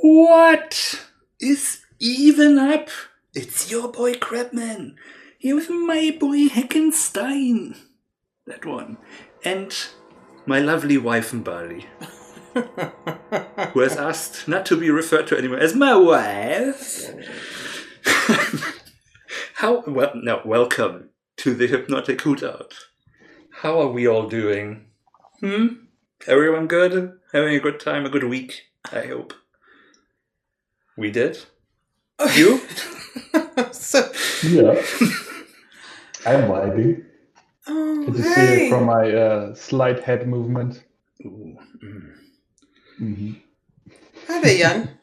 What is even up? It's your boy Crabman. Here with my boy Heckenstein. That one. And my lovely wife Mbali. who has asked not to be referred to anymore as my wife. How well no, welcome to the hypnotic hootout. How are we all doing? Hmm? Everyone good? Having a good time, a good week, I hope. We did? You? so, Yeah. I'm vibing. oh, Can you see it from my uh, slight head movement? Ooh, mm. hmm Hi there, Jan.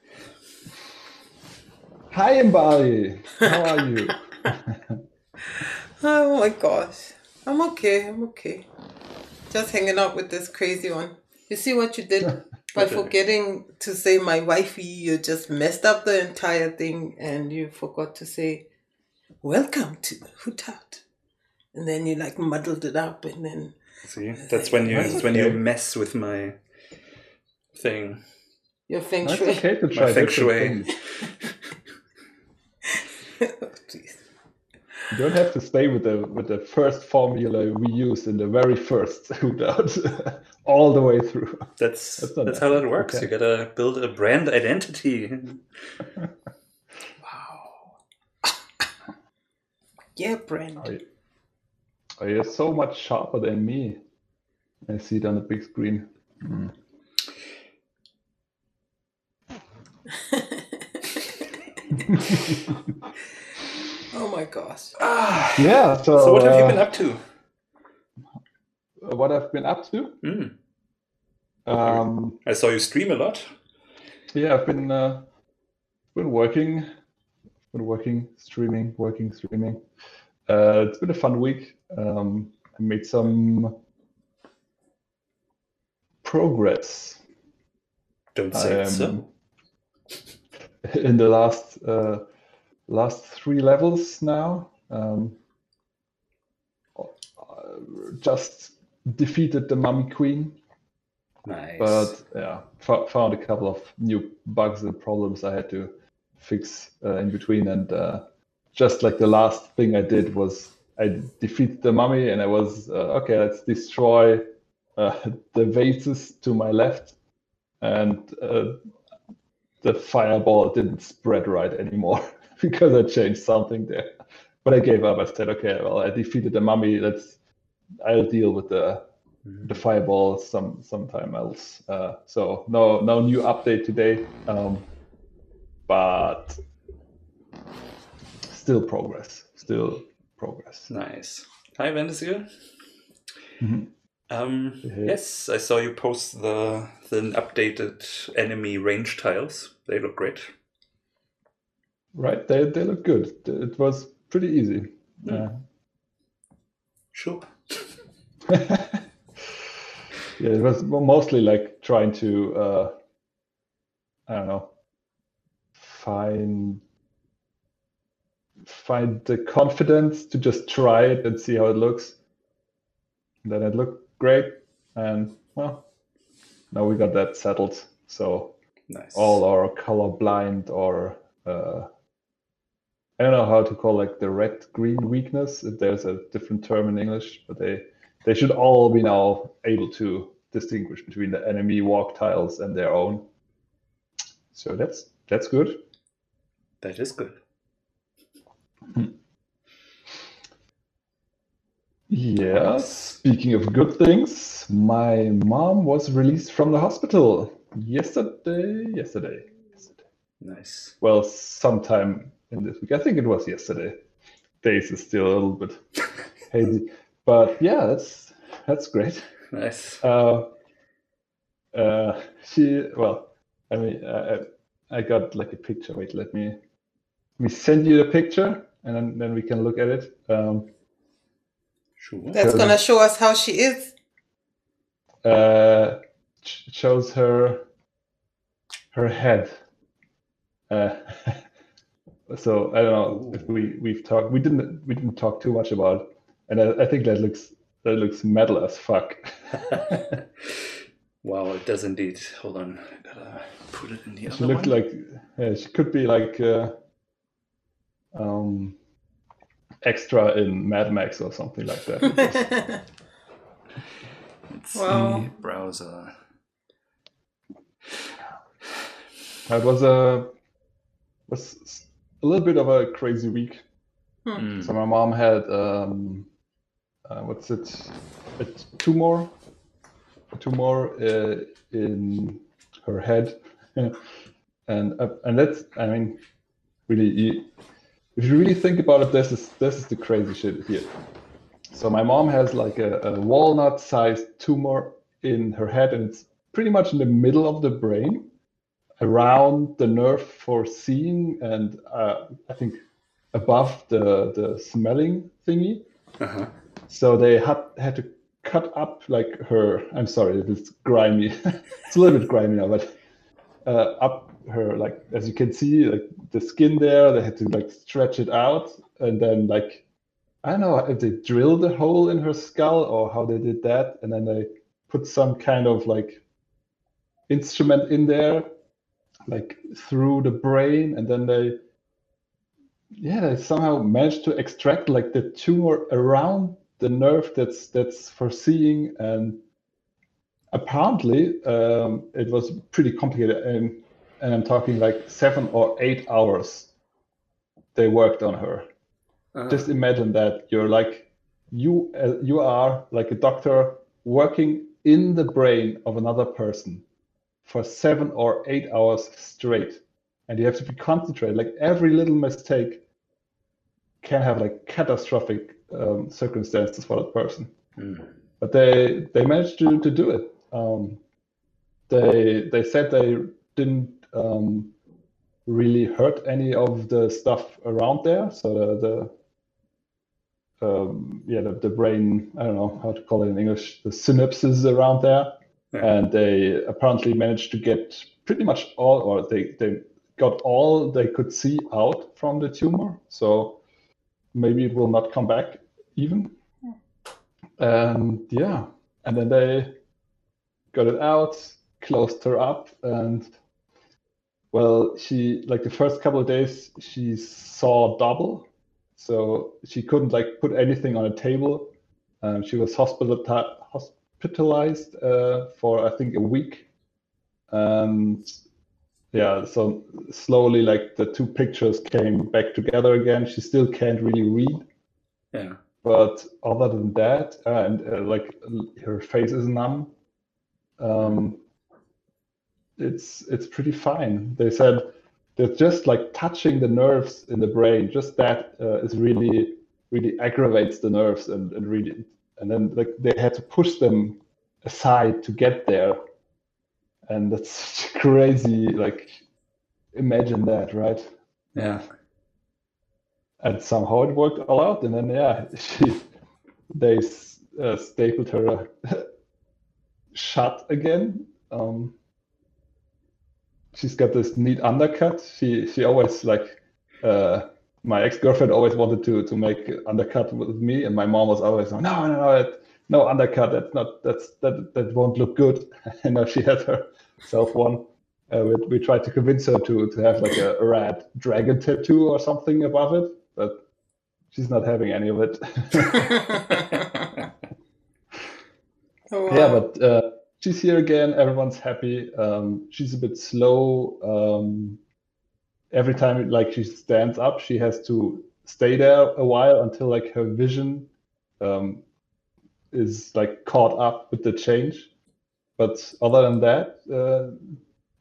Hi, Mbali. How are you? Oh my gosh. I'm okay. I'm okay. Just hanging out with this crazy one. You see what you did? By forgetting to say my wifey, you just messed up the entire thing and you forgot to say, Welcome to the hoot out. And then you like muddled it up and then See, that's when you That's that's when you mess with my thing. your feng That's shui. okay to try My feng different shui. things. Oh, you don't have to stay with the with the first formula we used in the very first hootout all the way through. That's That's that's, how bad. that works. Okay. You gotta build a brand identity. Wow. yeah, Brand. Oh, you- oh, you're so much sharper than me. I see it on the big screen. Mm. Oh my gosh. Ah, Yeah. So, so what have you uh, been up to? What I've been up to? Mm. Um, I saw you stream a lot. yeah, I've been uh, been working, been working, streaming, working, streaming. Uh, it's been a fun week. Um, I made some progress Don't say it so. Um, in the last uh, last three levels now. Um, uh, just defeated the mummy queen, Nice. but yeah, fo- found a couple of new bugs and problems I had to fix uh, in between. And uh, just like the last thing I did was I defeated the mummy, and I was uh, okay. Let's destroy uh, the vases to my left, and uh, the fireball didn't spread right anymore because I changed something there. But I gave up. I said, okay, well, I defeated the mummy. Let's I'll deal with the Mhm. the fireball some sometime else. Uh, so no no new update today, um, but still progress. Still progress. Nice. Hi, Vendesir. Mhm. Um, yes, I saw you post the the updated enemy range tiles. They look great. Right? They they look good. It was pretty easy. Uh, Sure. yeah, it was mostly like trying to uh, I don't know find find the confidence to just try it and see how it looks. And then it looked great, and well, now we got that settled. So Nice. all our color blind or uh, I don't know how to call like the red green weakness if there's a different term in English, but they they should all be now able to distinguish between the enemy walk tiles and their own. So that's that's good. That is good. Yeah. Speaking of good things, my mom was released from the hospital yesterday. Yesterday. Yesterday. Nice. well, sometime in this week. I think it was yesterday. Days is still a little bit hazy, but yeah, that's that's great. Nice. Uh, uh, she well, I mean, I, I got like a picture. Wait, let me let me send you the picture, and then, then we can look at it. Um, Sure. That's So- gonna show us how she is. uh, sh- shows her her head. Uh, so I don't know if we we've talked. We didn't we didn't talk too much about, it. And I, I think that looks that looks metal as fuck. Wow, it does indeed. Hold on, I gotta put it in the She looked one. like yeah, she could be like uh, um, extra in Mad Max or something like that. Let's Wow. see, browser. it was a was a little bit of a crazy week. Mm. So my mom had um, uh, what's it? Two more, a tumor uh, in her head, and uh, and that's I mean, really, you, if you really think about it, this is this is the crazy shit here. So my mom has like a, a walnut-sized tumor in her head, and it's pretty much in the middle of the brain, around the nerve for seeing, and uh, I think above the the smelling thingy. Uh-huh. So they had had to cut up like her. I'm sorry, it's grimy. it's a little bit grimy now, but uh, up her like as you can see, like the skin there. They had to like stretch it out, and then like I don't know if they drilled a hole in her skull or how they did that, and then they put some kind of like instrument in there, like through the brain, and then they yeah they somehow managed to extract like the tumor around the nerve that's that's for seeing and apparently um, it was pretty complicated and, and i'm talking like seven or eight hours they worked on her. Uh, just imagine that you're like you uh, you are like a doctor working in the brain of another person for seven or eight hours straight and you have to be concentrated. Like every little mistake can have like catastrophic um, circumstances for that person. Mm. but they they managed to, to do it. Um, they they said they didn't um, really hurt any of the stuff around there. So the, the um, yeah the, the brain i don't know how to call it in english the synapses around there. Yeah. and they apparently managed to get pretty much all or they, they got all they could see out from the tumor. So maybe it will not come back even. And yeah and then they got it out closed her up and well she like the first couple of days she saw double so she couldn't like put anything on a table. Um, she was hospital hospitalized uh, for i think a week. And yeah so slowly like the two pictures came back together again. She still can't really read. Yeah. but other than that uh, and uh, like her face is numb um, it's it's pretty fine. They said that just like touching the nerves in the brain just that uh, is really really aggravates the nerves and, and really and then like they had to push them aside to get there and that's crazy like imagine that right? Yeah. and somehow it worked all out. And then yeah she they uh, stapled her uh, shut again. Um, she's got this neat undercut. She she always like uh, my ex-girlfriend always wanted to to make undercut with me. And my mom was always like no no no it, no undercut that's not that's that that won't look good. And now she had herself one. Uh, we, we tried to convince her to to have like a, a red dragon tattoo or something above it but she's not having any of it. Oh, yeah but uh, she's here again. Everyone's happy. Um, she's a bit slow. Um, every time like she stands up she has to stay there a while until like her vision um, is like caught up with the change but other than that uh,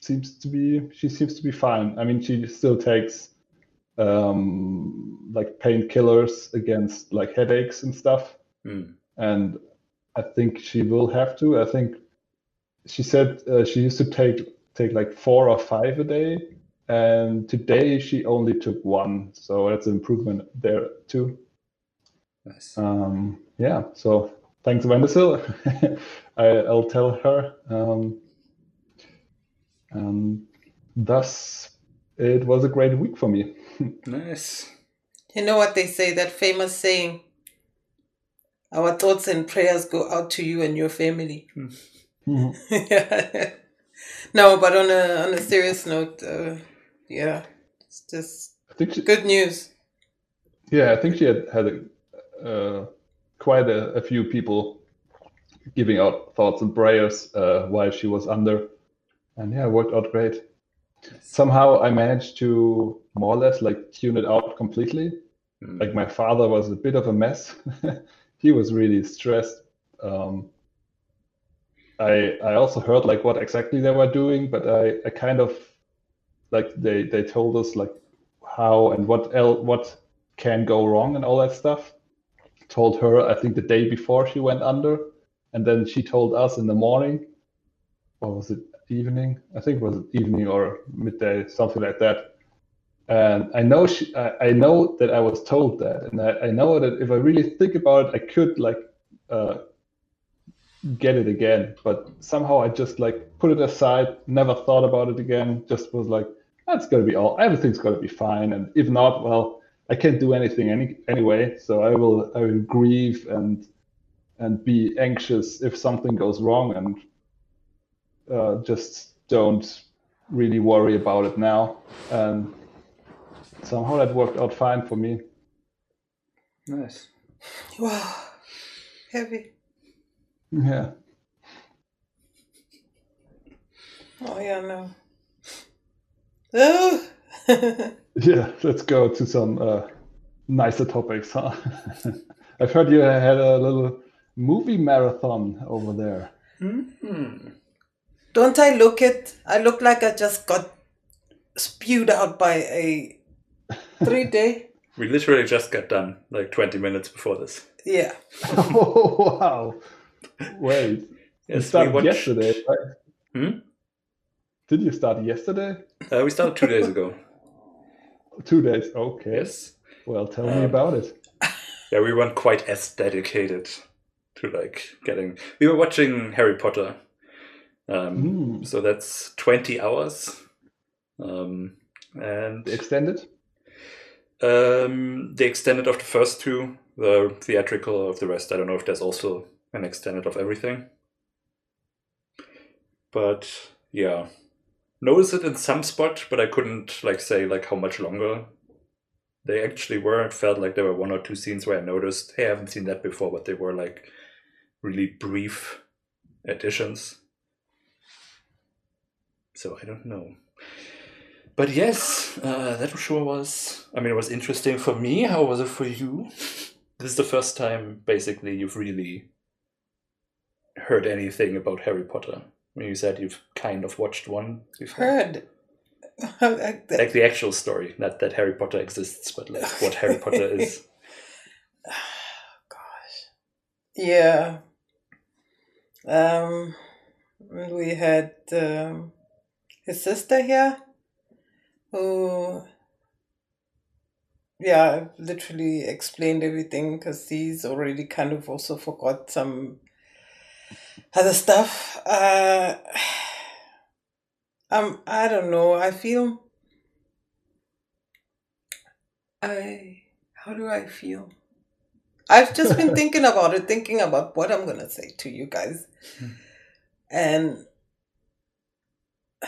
seems to be she seems to be fine i mean she still takes um, like painkillers against like headaches and stuff Mm. and I think she will have to. I think she said uh, she used to take take like four or five a day, and today she only took one, so that's an improvement there too. Nice. Um, yeah, so thanks, Wendesil. I, I'll tell her. Um, and thus, it was a great week for me. Nice. You know what they say, that famous saying, our thoughts and prayers go out to you and your family. Mhm. yeah. No, but on a on a serious note, uh, yeah, it's just I think she, good news. yeah, I think she had had a, uh, quite a, a few people giving out thoughts and prayers uh, while she was under, and yeah, it worked out great. Somehow I managed to more or less like tune it out completely. Mm. Like my father was a bit of a mess. he was really stressed. Um, I I also heard like what exactly they were doing, but I, I kind of like they they told us like how and what el what can go wrong and all that stuff. Told her I think the day before she went under, and then she told us in the morning. or was it? Evening? I think it was evening or midday, something like that. And I know she, I, I know that I was told that, and I, I know that if I really think about it, I could like uh, get it again. But somehow I just like put it aside, never thought about it again. Just was like, that's gonna be all. Everything's gonna be fine, and if not, well, I can't do anything any anyway. So I will I will grieve and and be anxious if something goes wrong, and uh, just don't really worry about it now. And somehow that worked out fine for me. Nice. Wow, heavy. Yeah. Oh yeah, no. Oh. Yeah, let's go to some uh, nicer topics, huh? I've heard you had a little movie marathon over there. hmm Don't I look it? I look like I just got spewed out by a three day. We literally just got done like 20 minutes before this. Yeah. oh, wow. Wait, you Yes, we started watched. yesterday, right? Hmm? Did you start yesterday? Uh, we started two days ago. Two days. Okay. Yes. Well, tell me Um, about it. Yeah, we weren't quite as dedicated to like getting. We were watching Harry Potter. Um, Hmm. So that's 20 hours. Um, and Extended? um, the extended of the first two, the theatrical of the rest. I don't know if there's also an extended of everything. But yeah, noticed it in some spot, but I couldn't like say like how much longer they actually were. It felt like there were one or two scenes where I noticed, hey, I haven't seen that before, but they were like really brief additions. So I don't know. But yes, uh, that sure was. I mean, it was interesting for me. How was it for you? This is the first time, basically, you've really heard anything about Harry Potter. You said you've kind of watched one before, Heard. Like like the actual story, not that Harry Potter exists, but like what Harry Potter is. Gosh. Yeah. Um, we had um, his sister here who, yeah, literally explained everything because he's already kind of also forgot some other stuff. Uh, um, I don't know. I feel. I. How do I feel? I've just been thinking about it, thinking about what I'm gonna say to you guys. And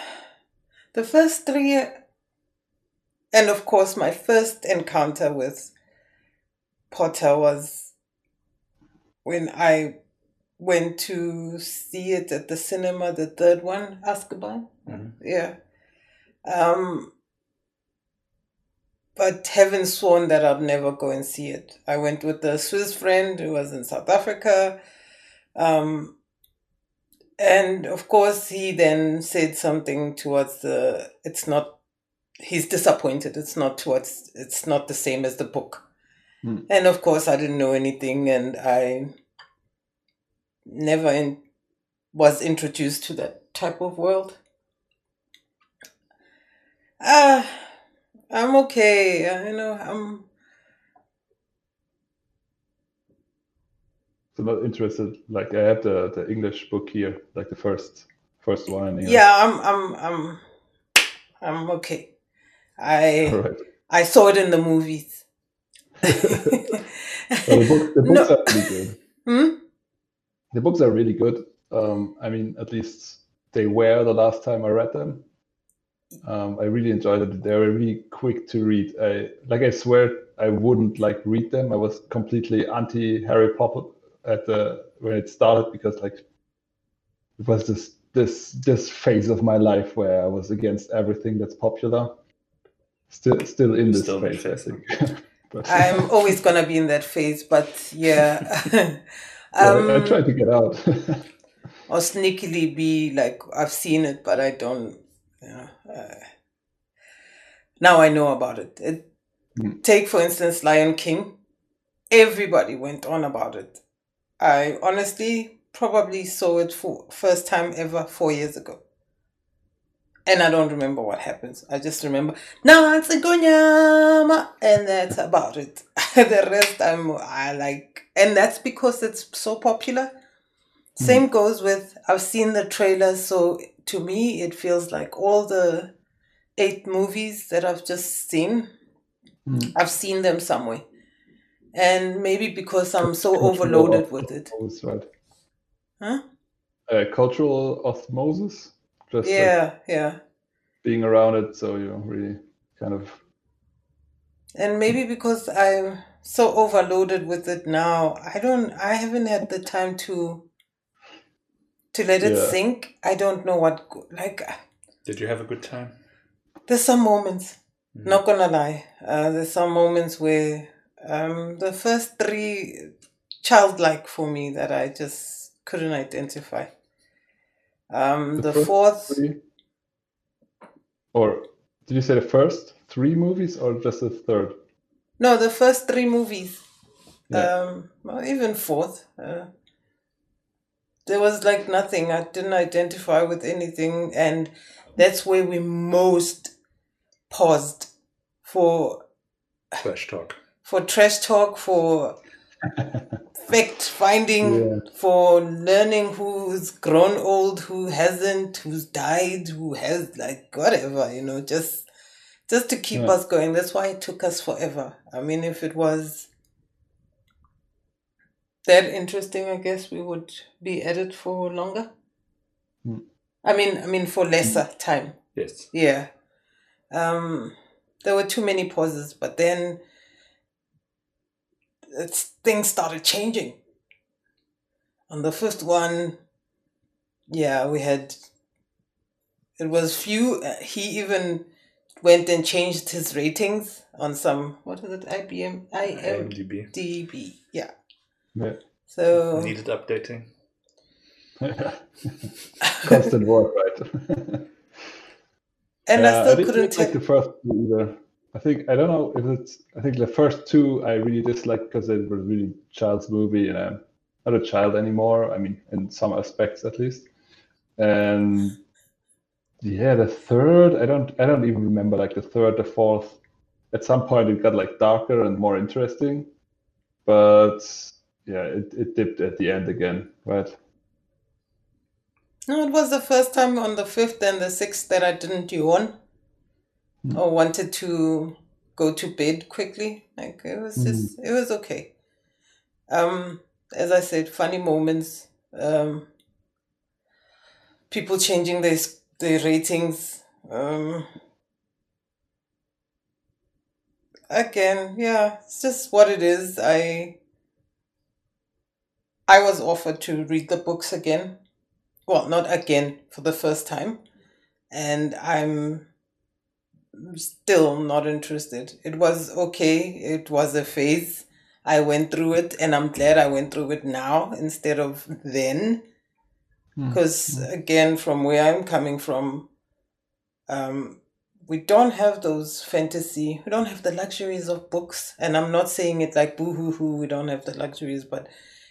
the first three, and of course, my first encounter with Potter was when I went to see it at the cinema, the third one, Azkaban. Mhm. Yeah. Um, but heaven sworn that I'd never go and see it. I went with a Swiss friend who was in South Africa. Um, and of course, he then said something towards the, it's not, he's disappointed. It's not towards, it's not the same as the book. Hmm. And of course, I didn't know anything and I never in, was introduced to that type of world. Ah, I'm okay. uh, You know, I'm So not interested. Like I have the, the English book here, like the first first one yeah, I'm I'm I'm I'm okay. I right. I saw it in the movies. Well, the, book, the No. books are really good. Hmm? The books are really good. Um, I mean, at least they were the last time I read them. Um, I really enjoyed it. They were really quick to read. I like. I swear I wouldn't like read them. I was completely anti Harry Potter at the when it started because like it was this this this phase of my life where I was against everything that's popular. Still, still in this Still phase, I that think. But- I'm always gonna be in that phase, but yeah. Yeah, I um, try to get out. or sneakily be like I've seen it, but I don't. Yeah. Uh, now I know about it. it Mm. Take for instance Lion King. Everybody went on about it. I honestly probably saw it for first time ever four years ago. And I don't remember what happens. I just remember Nants ingonyama and that's about it. the rest I'm I like and that's because it's so popular. Same goes with I've seen the trailers, so to me it feels like all the eight movies that I've just seen, Mm. I've seen them somewhere. And maybe because I'm so Cultural overloaded with it. osmosis, right? Huh? Uh, cultural osmosis, just like Yeah, yeah. being around it, so you really kind of And maybe because I'm so overloaded with it now, I don't I haven't had the time to to let it Yeah. sink. I don't know what go- like Did you have a good time? there's some moments Mhm. not gonna lie uh, there's some moments where um, the first three childlike for me that i just couldn't identify um, The the, fourth three. Or did you say the first three movies or just the third? no the first three movies Yeah. um, well, even fourth uh, there was like nothing i didn't identify with anything and that's where we most paused for Trash talk. for trash talk, for fact finding, Yeah. for learning who's grown old, who hasn't, who's died, who has like whatever, you know, just just to keep Yeah. us going. That's why it took us forever. I mean, if it was that interesting, I guess we would be at it for longer. Hmm. I mean, I mean for lesser time. Yes. Yeah. Um, there were too many pauses, but then things started changing. On the first one, yeah, we had. It was few. Uh, he even went and changed his ratings on some. What is it? IBM, IMDb. IMDb. Yeah. Yeah. So Needed updating. Constant work, right? and Yeah, I still didn't couldn't like take. the first either. I think I don't know if it's. I think the first two I really disliked because they were really child's movie, and I'm not a child anymore. I mean, in some aspects at least. And yeah, the third, I don't, I don't even remember like the third, the fourth. At some point, it got like darker and more interesting, but yeah, it, it dipped at the end again, right? No, it was the first time on the fifth and the sixth that I didn't yawn Mm. or wanted to go to bed quickly. Like it was just, it was okay. Um, as I said, funny moments. Um, people changing their their ratings. Um, again, yeah, it's just what it is. I I was offered to read the books again well, not again for the first time, and I'm still not interested. It was okay, it was a phase. I went through it, and I'm glad I went through it now instead of then. Hmm. Because, again, from where I'm coming from, um, we don't have those fantasy, we don't have the luxuries of books. And I'm not saying it like boo hoo hoo, we don't have the luxuries, but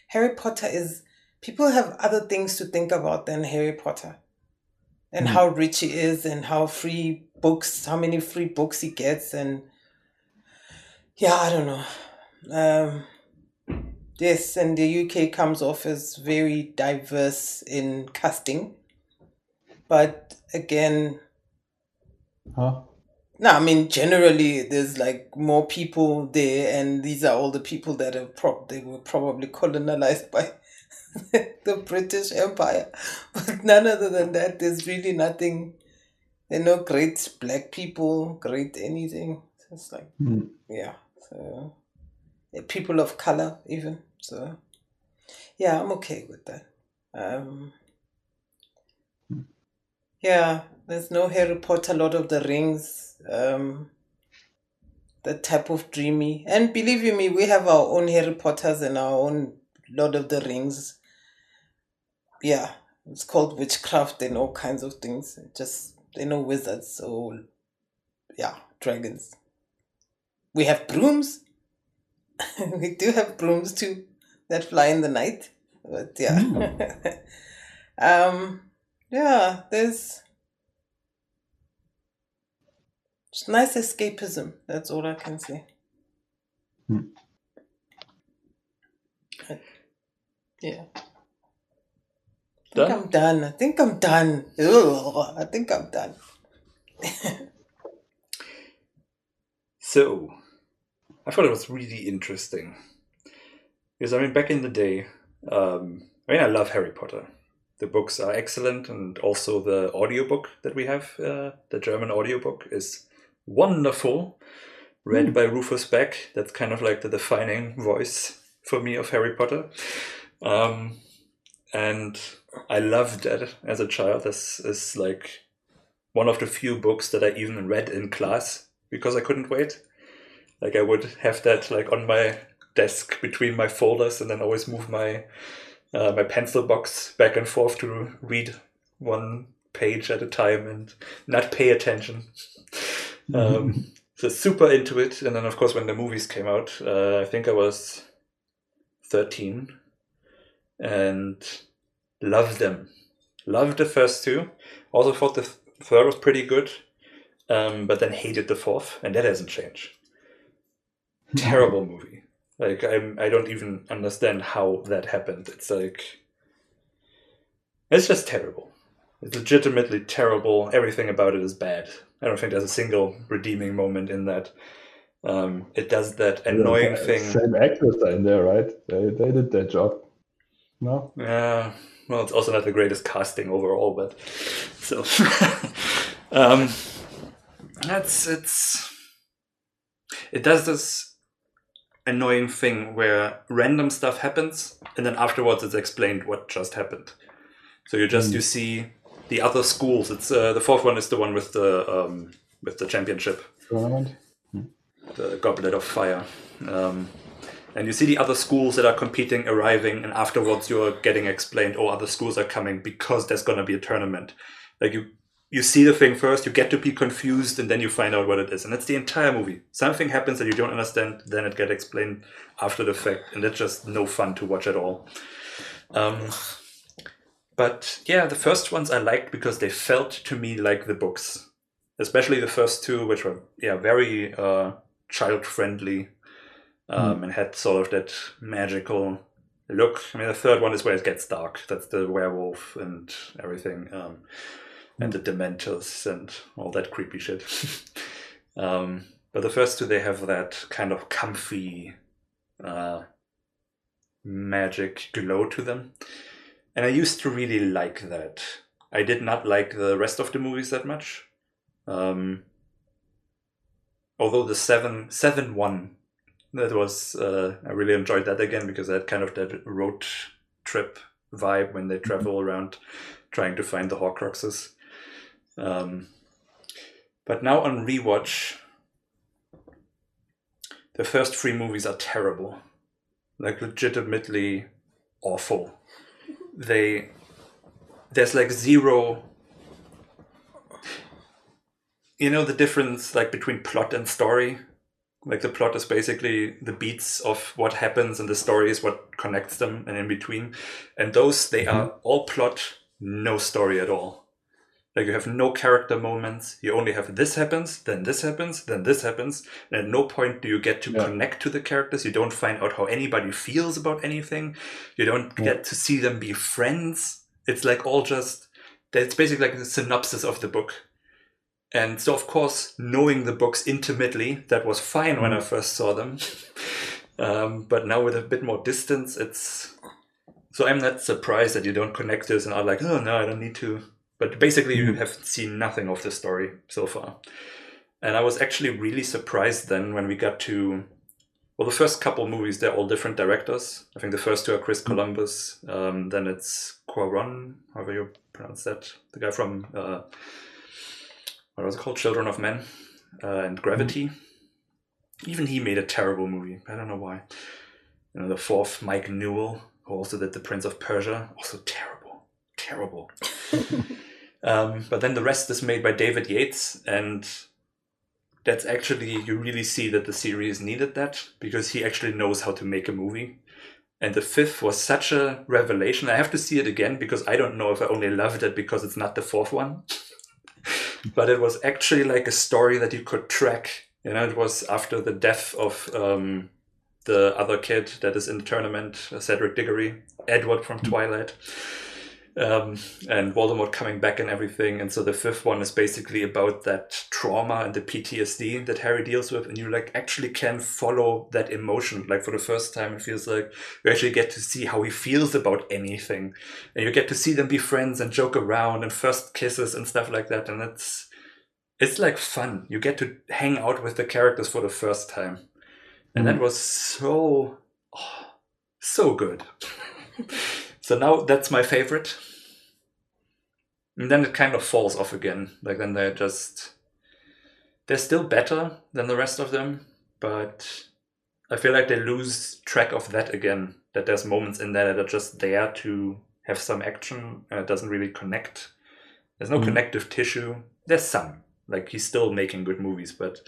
Harry Potter is people have other things to think about than Harry Potter and Mm. how rich he is and how free books, how many free books he gets. And yeah, I don't know. Um, yes, and the UK comes off as very diverse in casting. But again, Huh? no, I mean generally there's like more people there, and these are all the people that are pro- they were probably colonized by the British Empire. But none other than that, there's really nothing. Are no great black people, great anything. So it's like, Mm. yeah. So people of color, even. So yeah, I'm okay with that. Um, yeah, there's no Harry Potter, Lord of the Rings. Um, that type of dreamy. And believe you me, we have our own Harry Potters and our own Lord of the Rings. Yeah, it's called witchcraft and all kinds of things. Just they know wizards, so yeah, dragons. We have brooms. we do have brooms too that fly in the night. But yeah. um yeah, there's it's nice escapism. That's all I can say. Hmm. Yeah. I think? I'm done. I think I'm done. Ugh, I think I'm done. So, I thought it was really interesting. Because, I mean, back in the day, um, I mean, I love Harry Potter. The books are excellent, and also the audiobook that we have, uh, the German audiobook, is wonderful. Read by Rufus Beck. That's kind of like the defining voice for me of Harry Potter. Um, and I loved that as a child. This is like one of the few books that I even read in class because I couldn't wait. Like I would have that like on my desk between my folders, and then always move my uh, my pencil box back and forth to read one page at a time and not pay attention. Um, so super into it, and then of course when the movies came out, uh, I think I was thirteen, and loved them. Loved the first two. Also thought the third was pretty good, um, but then hated the fourth, and that hasn't changed. Terrible movie. Like I'm, I don't even understand how that happened. It's like, it's just terrible. It's legitimately terrible. Everything about it is bad. I don't think there's a single redeeming moment in that. Um, it does that annoying Yeah, thing. Same actors are in there, right? They, they did their job. No? Yeah, well, it's also not the greatest casting overall, but so um, that's it's it does this annoying thing where random stuff happens and then afterwards it's explained what just happened. So you just Mm. you see the other schools. It's uh, the fourth one is the one with the um, with the championship Tournament? the Goblet of Fire. Um, and you see the other schools that are competing arriving, and afterwards you're getting explained, oh, other schools are coming because there's going to be a tournament. Like you, you see the thing first, you get to be confused, and then you find out what it is. And that's the entire movie. Something happens that you don't understand, then it gets explained after the fact, and it's just no fun to watch at all. Um, but yeah, the first ones I liked because they felt to me like the books, especially the first two, which were yeah very uh, child friendly um, and had sort of that magical look. I mean, the third one is where it gets dark. That's the werewolf and everything, um, and the Dementors and all that creepy shit. um, but the first two, they have that kind of comfy uh, magic glow to them. And I used to really like that. I did not like the rest of the movies that much. Um, although the seven seven one that was uh, I really enjoyed that again because I had kind of that road trip vibe when they travel around trying to find the Horcruxes. Um, but now on rewatch, the first three movies are terrible, like legitimately awful. They there's like zero you know the difference like between plot and story like the plot is basically the beats of what happens and the story is what connects them and in between. And those they mm-hmm. are all plot no story at all. Like you have no character moments. You only have this happens then this happens then this happens. And at no point do you get to Yeah. connect to the characters. You don't find out how anybody feels about anything. You don't Yeah. get to see them be friends. It's like all just it's basically like the synopsis of the book and so, of course, knowing the books intimately, that was fine when I first saw them. um, but now with a bit more distance, it's So I'm not surprised that you don't connect this and are like, oh no, I don't need to. But basically, you Mhm. have seen nothing of the story so far. And I was actually really surprised then when we got to, well, the first couple movies, they're all different directors. I think the first two are Chris Columbus. Um, then it's Cuarón, however you pronounce that, the guy from, uh, what was it called? Children of Men uh, and Gravity. Even he made a terrible movie. I don't know why. You know, the fourth, Mike Newell, who also did The Prince of Persia, also terrible, terrible. um, but then the rest is made by David Yates, and that's actually you really see that the series needed that because he actually knows how to make a movie. And the fifth was such a revelation. I have to see it again because I don't know if I only loved it because it's not the fourth one. but it was actually like a story that you could track. You know, it was after the death of um, the other kid that is in the tournament, Cedric Diggory, Edward from Twilight, um, and Voldemort coming back and everything. And so the fifth one is basically about that trauma and the PTSD that Harry deals with, and you like actually can follow that emotion. Like for the first time, it feels like you actually get to see how he feels about anything, and you get to see them be friends and joke around and first kisses and stuff like that. And it's it's like fun. You get to hang out with the characters for the first time and that was so oh, so good so now that's my favorite and then it kind of falls off again like then they're just they're still better than the rest of them but i feel like they lose track of that again that there's moments in there that are just there to have some action and it doesn't really connect there's no Mhm. connective tissue there's some like he's still making good movies but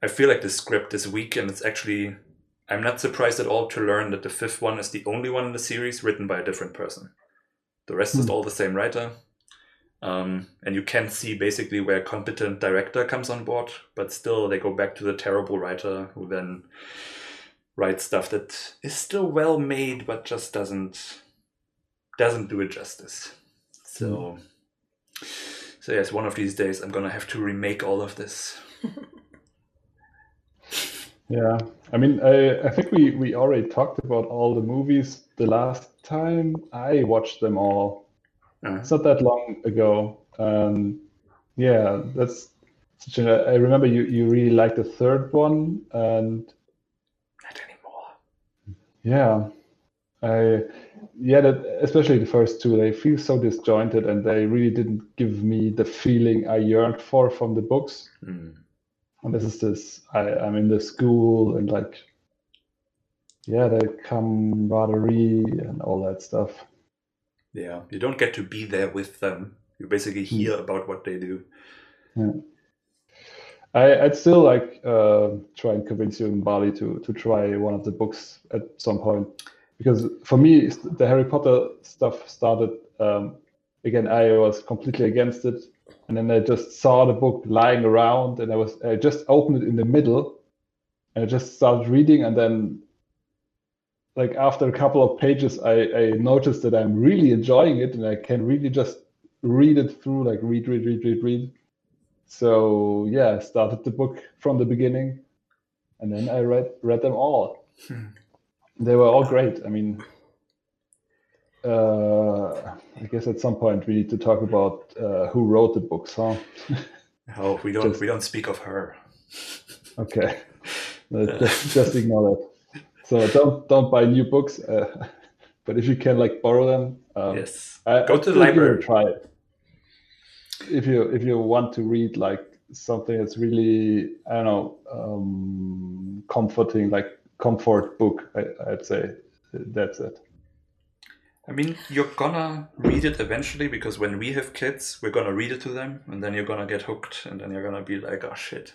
I feel like the script is weak, and it's actually. I'm not surprised at all to learn that the fifth one is the only one in the series written by a different person. The rest is Hmm. all the same writer. Um, and you can see basically where a competent director comes on board, but still they go back to the terrible writer who then writes stuff that is still well made, but just doesn't doesn't do it justice. So, so yes, one of these days I'm gonna have to remake all of this. Yeah, I mean, I, I think we, we already talked about all the movies the last time I watched them all. Uh, It's not that long ago. Um, yeah, that's such a, I remember you, you really liked the third one, and not anymore. yeah, I yeah, that especially the first two, they feel so disjointed, and they really didn't give me the feeling I yearned for from the books. Hmm. And this is this I, I'm in the school and like yeah, the camaraderie and all that stuff. Yeah, you don't get to be there with them. You basically hear about what they do. I, I'd still like uh, try and convince you Mbali to to try one of the books at some point because for me the Harry Potter stuff started um, again. I was completely against it, and then I just saw the book lying around, and I was I just opened it in the middle, and I just started reading, and then like after a couple of pages, I, I noticed that I'm really enjoying it, and I can really just read it through, like read, read, read, read, read. So yeah, I started the book from the beginning, and then I read read them all. Hmm. They were all great. I mean, uh, I guess at some point we need to talk about uh, who wrote the books, huh? Oh, we don't Just- we don't speak of her. Okay, just, just ignore that. So don't don't buy new books, uh, but if you can like borrow them, um, yes. I, Go I'd to the library. Try it. If you if you want to read like something that's really I don't know um, comforting, like comfort book, I, I'd say that's it. I mean, you're gonna read it eventually because when we have kids, we're gonna read it to them, and then you're gonna get hooked, and then you're gonna be like, "Oh shit,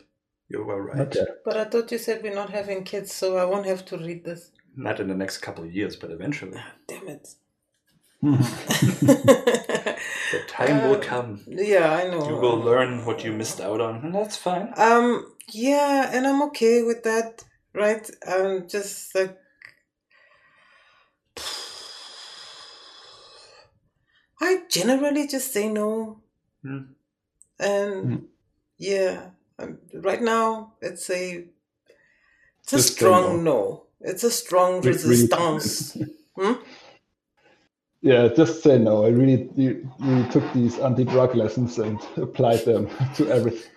you were right." Okay. But I thought you said we're not having kids, so I won't have to read this. Not in the next couple of years, but eventually, Damn it. the time will Uh, come. yeah, I know. You will learn what you missed out on, and that's fine. Um, yeah, and I'm okay with that, right? I'm just like, I generally just say no, Hmm. and Hmm. yeah, um, right now it's a it's a Just strong no. no. It's a strong Re- really- resistance. Hmm? Yeah, just say no. I really, you, you took these anti-drug lessons and applied them to everything.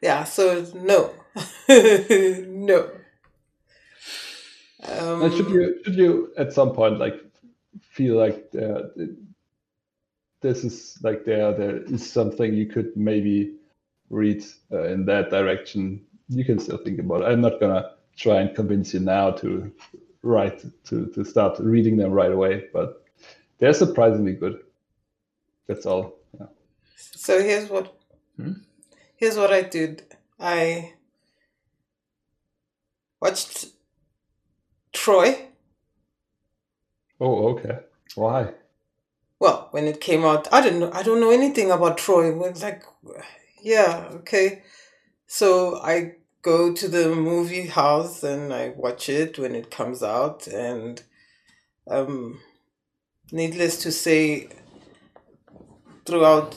yeah, so no, no. And Um, should you should you at some point like feel like uh, this is like there there is something you could maybe read uh, in that direction? You can still think about it. I'm not gonna try and convince you now to write to to start reading them right away, but they're surprisingly good. That's all. Yeah. So here's what Hmm? here's what I did. I watched Troy. Oh, okay. Why? Well, when it came out, I didn't know I don't know anything about Troy. It was like yeah, okay. So I go to the movie house and I watch it when it comes out and um needless to say throughout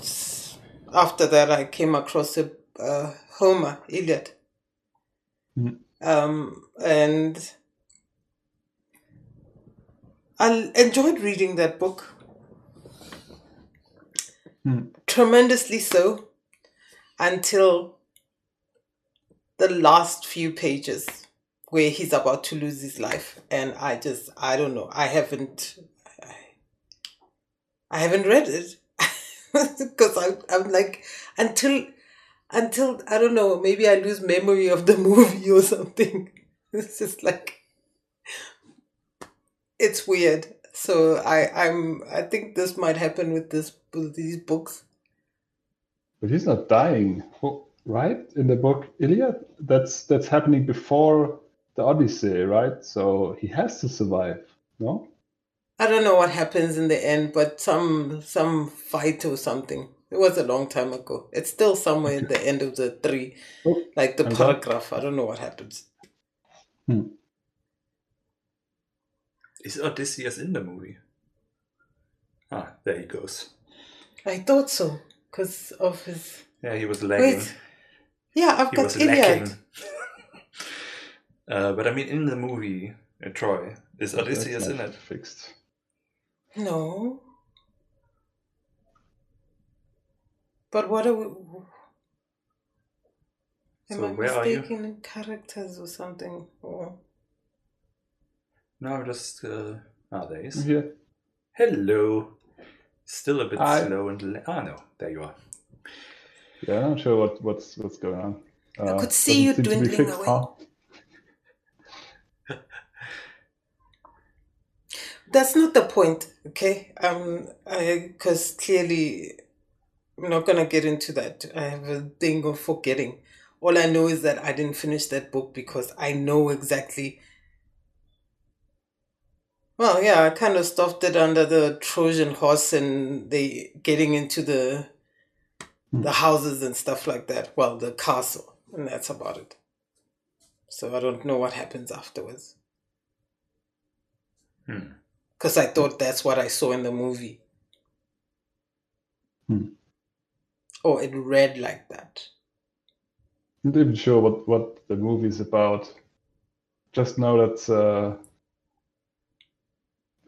after that I came across a uh, Homer Iliad. Mhm. Um and I enjoyed reading that book. Hmm. Tremendously so until the last few pages where he's about to lose his life and I just I don't know. I haven't I, I haven't read it because I'm, I'm like until until I don't know, maybe I lose memory of the movie or something. It's just like it's weird. So I I'm I think this might happen with this with these books. But he's not dying, right? In the book Iliad, that's that's happening before the Odyssey, right? So he has to survive, no? I don't know what happens in the end, but some some fight or something. It was a long time ago. It's still somewhere in the end of the three, Oh, like the I'm paragraph. I don't know what happens. Hmm. Is Odysseus in the movie? Ah, there he goes. I thought so because of his. Yeah, he was lagging. Wait, yeah, I've he got was Iliad. lacking. uh, but I mean, in the movie, uh, Troy, is Odysseus in it? Fixed. No, but what are we? Am So I where are you? mistaken in characters or something? Or No, I'm just. Uh... Ah, there he is. Here. Hello. Still a bit Hi. slow and. La- ah, no, there you are. Yeah, I'm not sure what, what's what's going on. Uh, could see you doesn't seem to be dwindling fixed, away. huh? That's not the point, okay? Um, because clearly, I'm not gonna get into that. I have a thing of forgetting. All I know is that I didn't finish that book because I know exactly. Well, yeah, I kind of stuffed it under the Trojan horse and they getting into the the houses and stuff like that. Well, the castle, and that's about it. So I don't know what happens afterwards Hmm. because I thought that's what I saw in the movie. Hmm. Or it read like that. I'm not even sure what, what the movie is about. Just know that uh,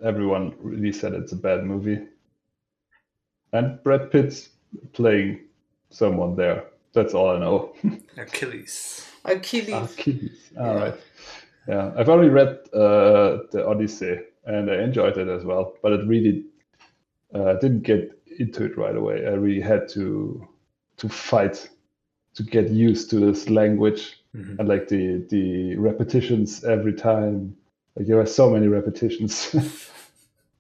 everyone really said it's a bad movie. And Brad Pitt's playing someone there. That's all I know. Achilles. Achilles. Achilles. All Yeah. right. Yeah, I've only read uh, the Odyssey and I enjoyed it as well, but it really uh, didn't get into it right away. I really had to to fight to get used to this language Mhm. and like the the repetitions every time. Like there are so many repetitions.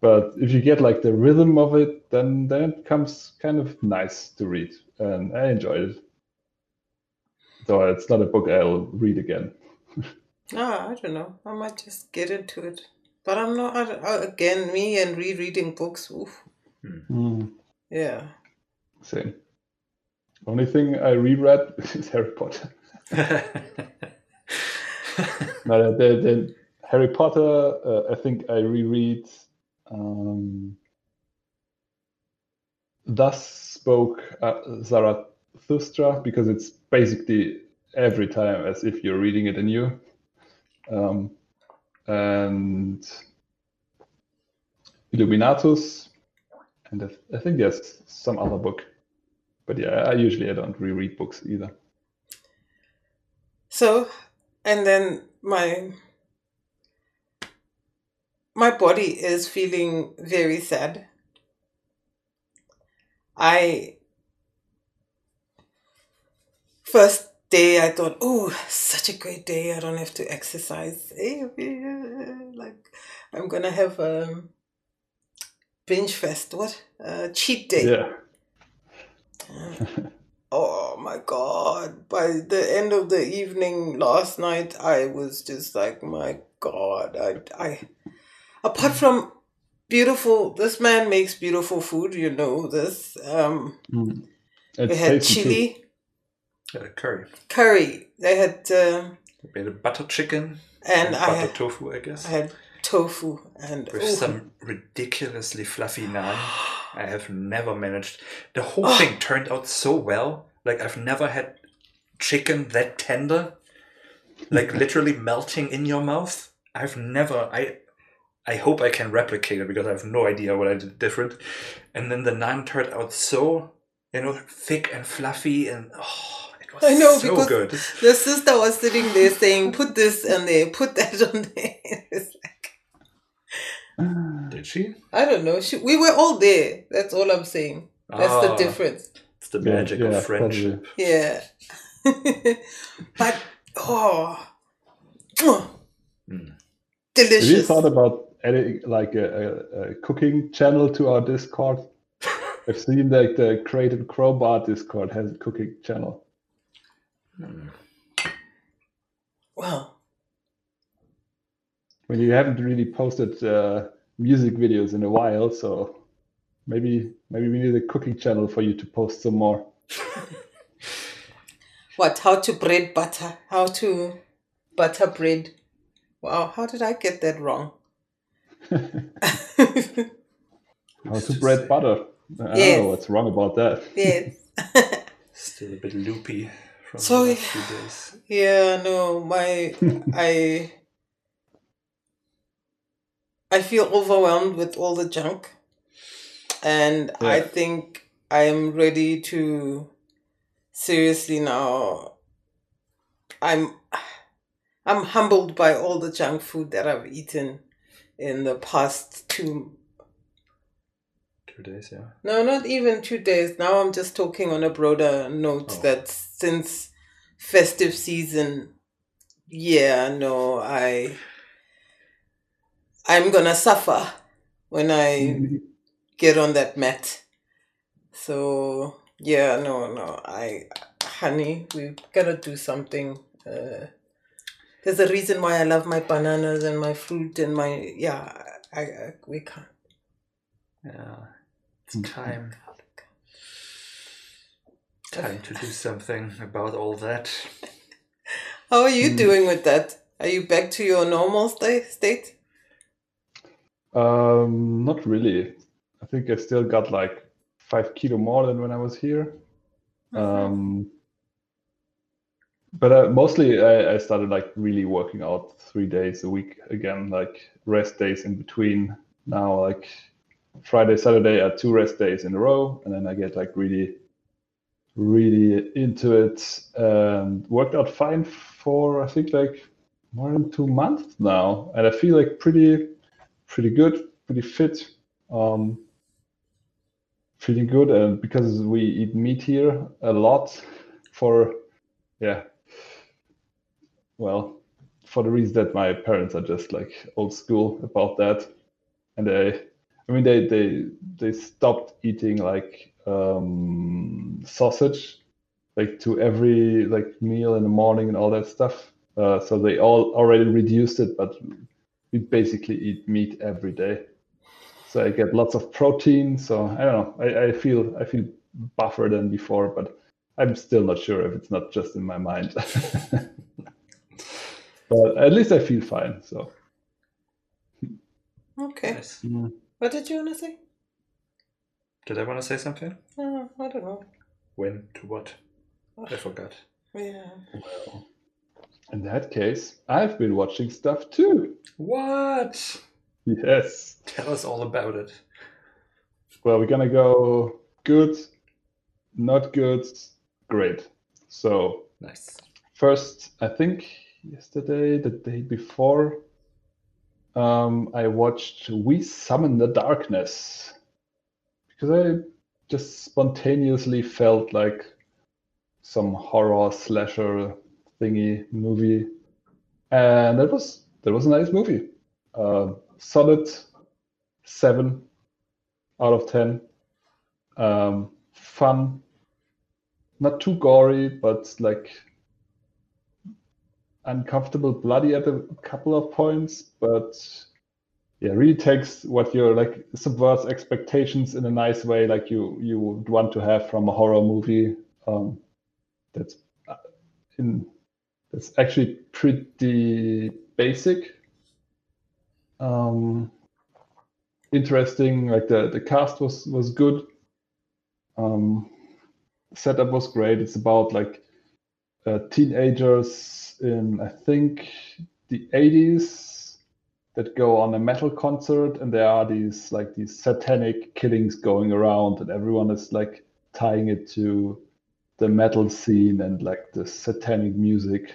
but if you get like the rhythm of it, then then it becomes kind of nice to read, and I enjoyed it. So it's not a book I'll read again. Ah, I don't know. I might just get into it. But I'm not, I, I- again, me and rereading books. Oof. Yeah. Same. Only thing I reread is Harry Potter. No, the, the, the Harry Potter, uh, I think I reread. Um, Thus spoke uh, Zarathustra because it's basically every time as if you're reading it anew. Um, and Illuminatus, and I, I think there's some other book. But yeah, I usually I don't reread books either. So, and then my my body is feeling very sad. I first day I thought, oh, such a great day. I don't have to exercise. Like I'm gonna have a binge fest. What? A cheat day. Yeah. Oh my god. By the end of the evening last night I was just like my god. I I apart from beautiful this man makes beautiful food, you know this. Um Mm. we had tasty too. chili, curry. curry. They had uh, We had a butter chicken and I butter had, tofu, I guess, I had tofu and with ooh. some ridiculously fluffy naan. I have never managed. The whole Oh. thing turned out so well. Like I've never had chicken that tender, like literally melting in your mouth. I've never. I. I hope I can replicate it because I have no idea what I did different. And then the naan turned out so, you know, thick and fluffy, and oh, it was I know, so because- good. the sister was sitting there saying, "Put this and there, put that on there." It's like, Did she? I don't know. She, we were all there. That's all I'm saying. That's the Ah, difference. It's the magic yeah, of friendship. Yeah. but oh, Mm. Have you thought about adding like a, a, a cooking channel to our Discord? I've seen like the Creative Crowbar Discord has a cooking channel. Hmm. Well, When you haven't really posted uh, music videos in a while, so maybe maybe we need a cooking channel for you to post some more. what? How to bread butter? How to butter bread? Wow, how did I get that wrong? How to bread butter. I don't know what's wrong about that. yes. Still a bit loopy from So, the last few days. Yeah, no, my I I feel overwhelmed with all the junk. And I think I am ready to seriously now I'm I'm humbled by all the junk food that I've eaten in the past two Two days, yeah. no, not even two days. Now I'm just talking on a broader note Oh. that since festive season, yeah, no, I I'm gonna suffer when I get on that mat. So yeah, no, no, I honey, we gotta do something. Uh, there's a reason why I love my bananas and my fruit and my yeah. I, I we can't. Yeah. It's time. Time to do something about all that. How are you Hmm. doing with that? Are you back to your normal sta- state? Um, not really. I think I still got like five kilo more than when I was here. Um, but uh, mostly I, I started like really working out three days a week again, like rest days in between. Now, like Friday, Saturday are two rest days in a row, and then I get like really, really into it and worked out fine for I think like more than two months now, and I feel like pretty, pretty good, pretty fit. Um, feeling good and because we eat meat here a lot for yeah well for the reason that my parents are just like old school about that and they i mean they they they stopped eating like um sausage like to every like meal in the morning and all that stuff uh, so they all already reduced it but we basically eat meat every day so I get lots of protein. So I don't know. I, I feel I feel buffer than before, but I'm still not sure if it's not just in my mind. but at least I feel fine. So Okay. Nice. What did you want to say? Did I want to say something? Uh, I don't know. When? To what? I forgot. Yeah. Well, In that case, I've been watching stuff too. What? Yes. Tell us all about it. Well, we're gonna go good, not good, great. So Nice. first, I think yesterday, the day before, um, I watched We Summon the Darkness because I just spontaneously felt like some horror slasher thingy movie, and that was that was a nice movie. Uh, solid seven out of ten. Um, fun, not too gory, but like uncomfortable, bloody at a couple of points. But yeah, really takes what you're like subverts expectations in a nice way, like you you would want to have from a horror movie. Um, that's uh, in that's actually pretty basic. Um, interesting. Like the the cast was was good. Um, setup was great. It's about like uh, teenagers in I think the 80s that go on a metal concert, and there are these like these satanic killings going around, and everyone is like tying it to the metal scene and like the satanic music,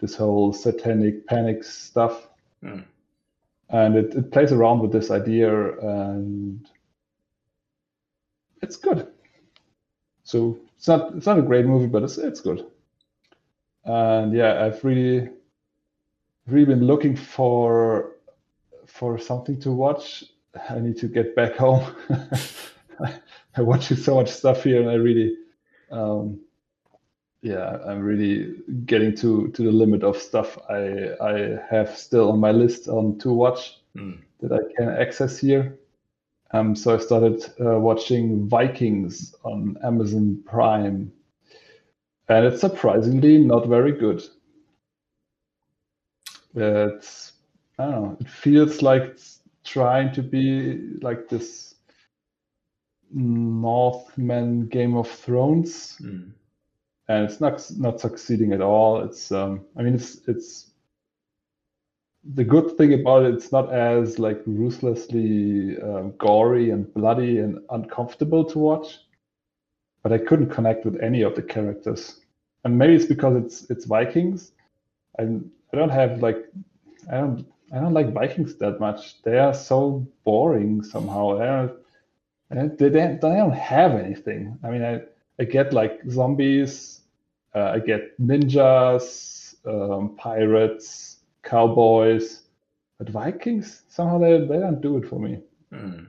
this whole satanic panic stuff. Hmm. and it, it plays around with this idea and it's good. So it's not it's not a great movie but it's it's good and yeah i've really really been looking for for something to watch i need to get back home i'm watching so much stuff here and i really um yeah i'm really getting to to the limit of stuff i i have still on my list on to watch Hmm. that I can access here. Um, so I started uh, watching Vikings on Amazon Prime, and it's surprisingly not very good. It's I don't know. It feels like it's trying to be like this Northman Game of Thrones, Hmm. and it's not not succeeding at all. It's um, I mean it's it's the good thing about it, it's not as like ruthlessly um, gory and bloody and uncomfortable to watch. But I couldn't connect with any of the characters, and maybe it's because it's it's Vikings. I I don't have like I don't I don't like Vikings that much. They are so boring somehow. I don't, they, don't, they don't have anything. I mean, I I get like zombies, uh, I get ninjas, um, pirates cowboys, but Vikings somehow they, they don't do it for me. Hmm.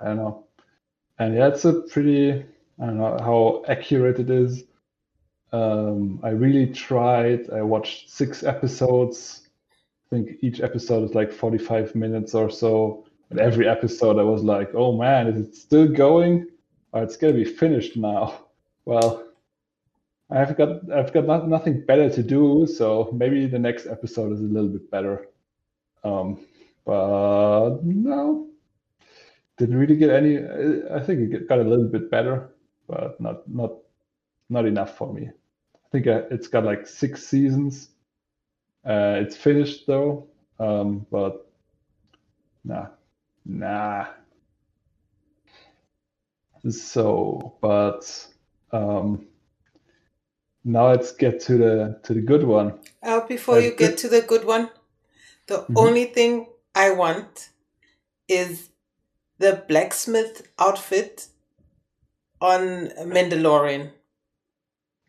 I don't know. And yeah, it's a pretty I don't know how accurate it is. Um, I really tried. I watched six episodes. I think each episode is like 45 minutes or so. And every episode I was like, oh man, is it still going? Or it's gonna be finished now. Well, I've got I've got not, nothing better to do, so maybe the next episode is a little bit better. Um, but no, didn't really get any. I think it got a little bit better, but not not not enough for me. I think uh, it's got like six seasons. Uh, it's finished though, um, but nah, nah. So, but um, now let's get to the to the good one. Uh, before Uh, you get to the good one, the Mhm. only thing I want is the blacksmith outfit on Mandalorian.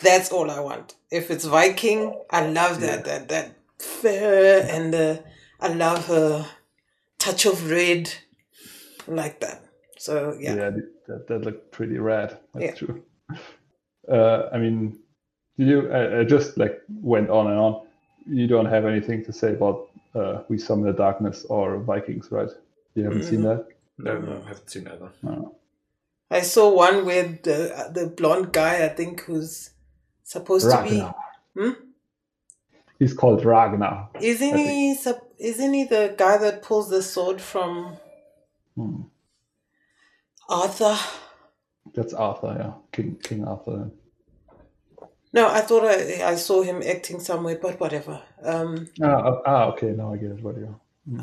That's all I want. If it's Viking, I love that that that fur and the I love a touch of red, I like that. So yeah, Yeah, that, that looked pretty rad. That's Yeah. true. Uh, I mean, you I, I just like went on and on. You don't have anything to say about uh, We Summon the Darkness or Vikings, right? You haven't seen that? No, no, I haven't seen either. No. I saw one with the the blonde guy. I think who's supposed to be. Hmm? He's called Ragnar. Isn't he? Isn't he the guy that pulls the sword from Hmm. Arthur? That's Arthur, yeah. King King Arthur. No, I thought I I saw him acting somewhere, but whatever. Um, Ah, ah, okay. Now I get it. What you?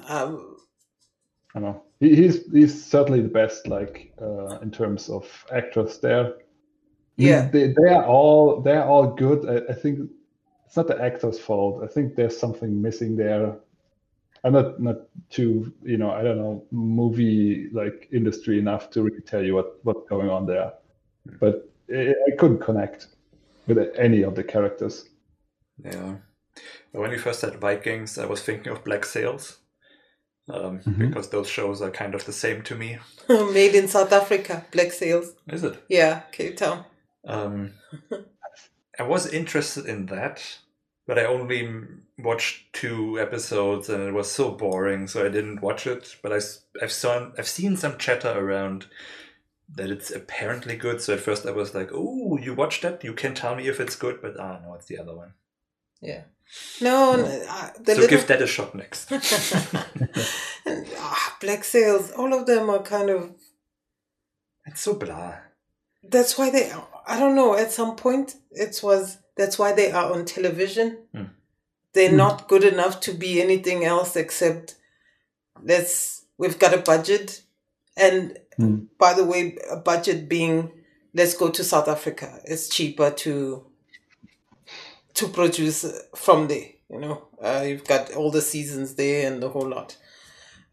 um, I know. He, he's he's certainly the best, like uh, in terms of actors there. Yeah. they, they are all they are all good. I, I think it's not the actor's fault. I think there's something missing there. I'm not not too you know I don't know movie like industry enough to really tell you what what's going on there, but I, I couldn't connect with any of the characters. Yeah. When you first said Vikings, I was thinking of Black Sails. Um, Mhm. Because those shows are kind of the same to me. made in South Africa, Black Sails. Is it? Yeah, Cape Town. Um, I was interested in that, but I only watched two episodes, and it was so boring, so I didn't watch it. But I, have seen I've seen some chatter around that it's apparently good. So at first I was like, "Oh, you watched that? You can tell me if it's good." But ah, no, it's the other one. Yeah. No, no uh, so little give that a shot next. and, ah, Black Sails. All of them are kind of. it's so blah. That's why they. I don't know. At some point, it was. That's why they are on television. Hmm. They're Hmm. not good enough to be anything else except. Let's. We've got a budget, and Hmm. by the way, a budget being, let's go to South Africa. It's cheaper to. To produce from there, you know, uh, you've got all the seasons there and the whole lot.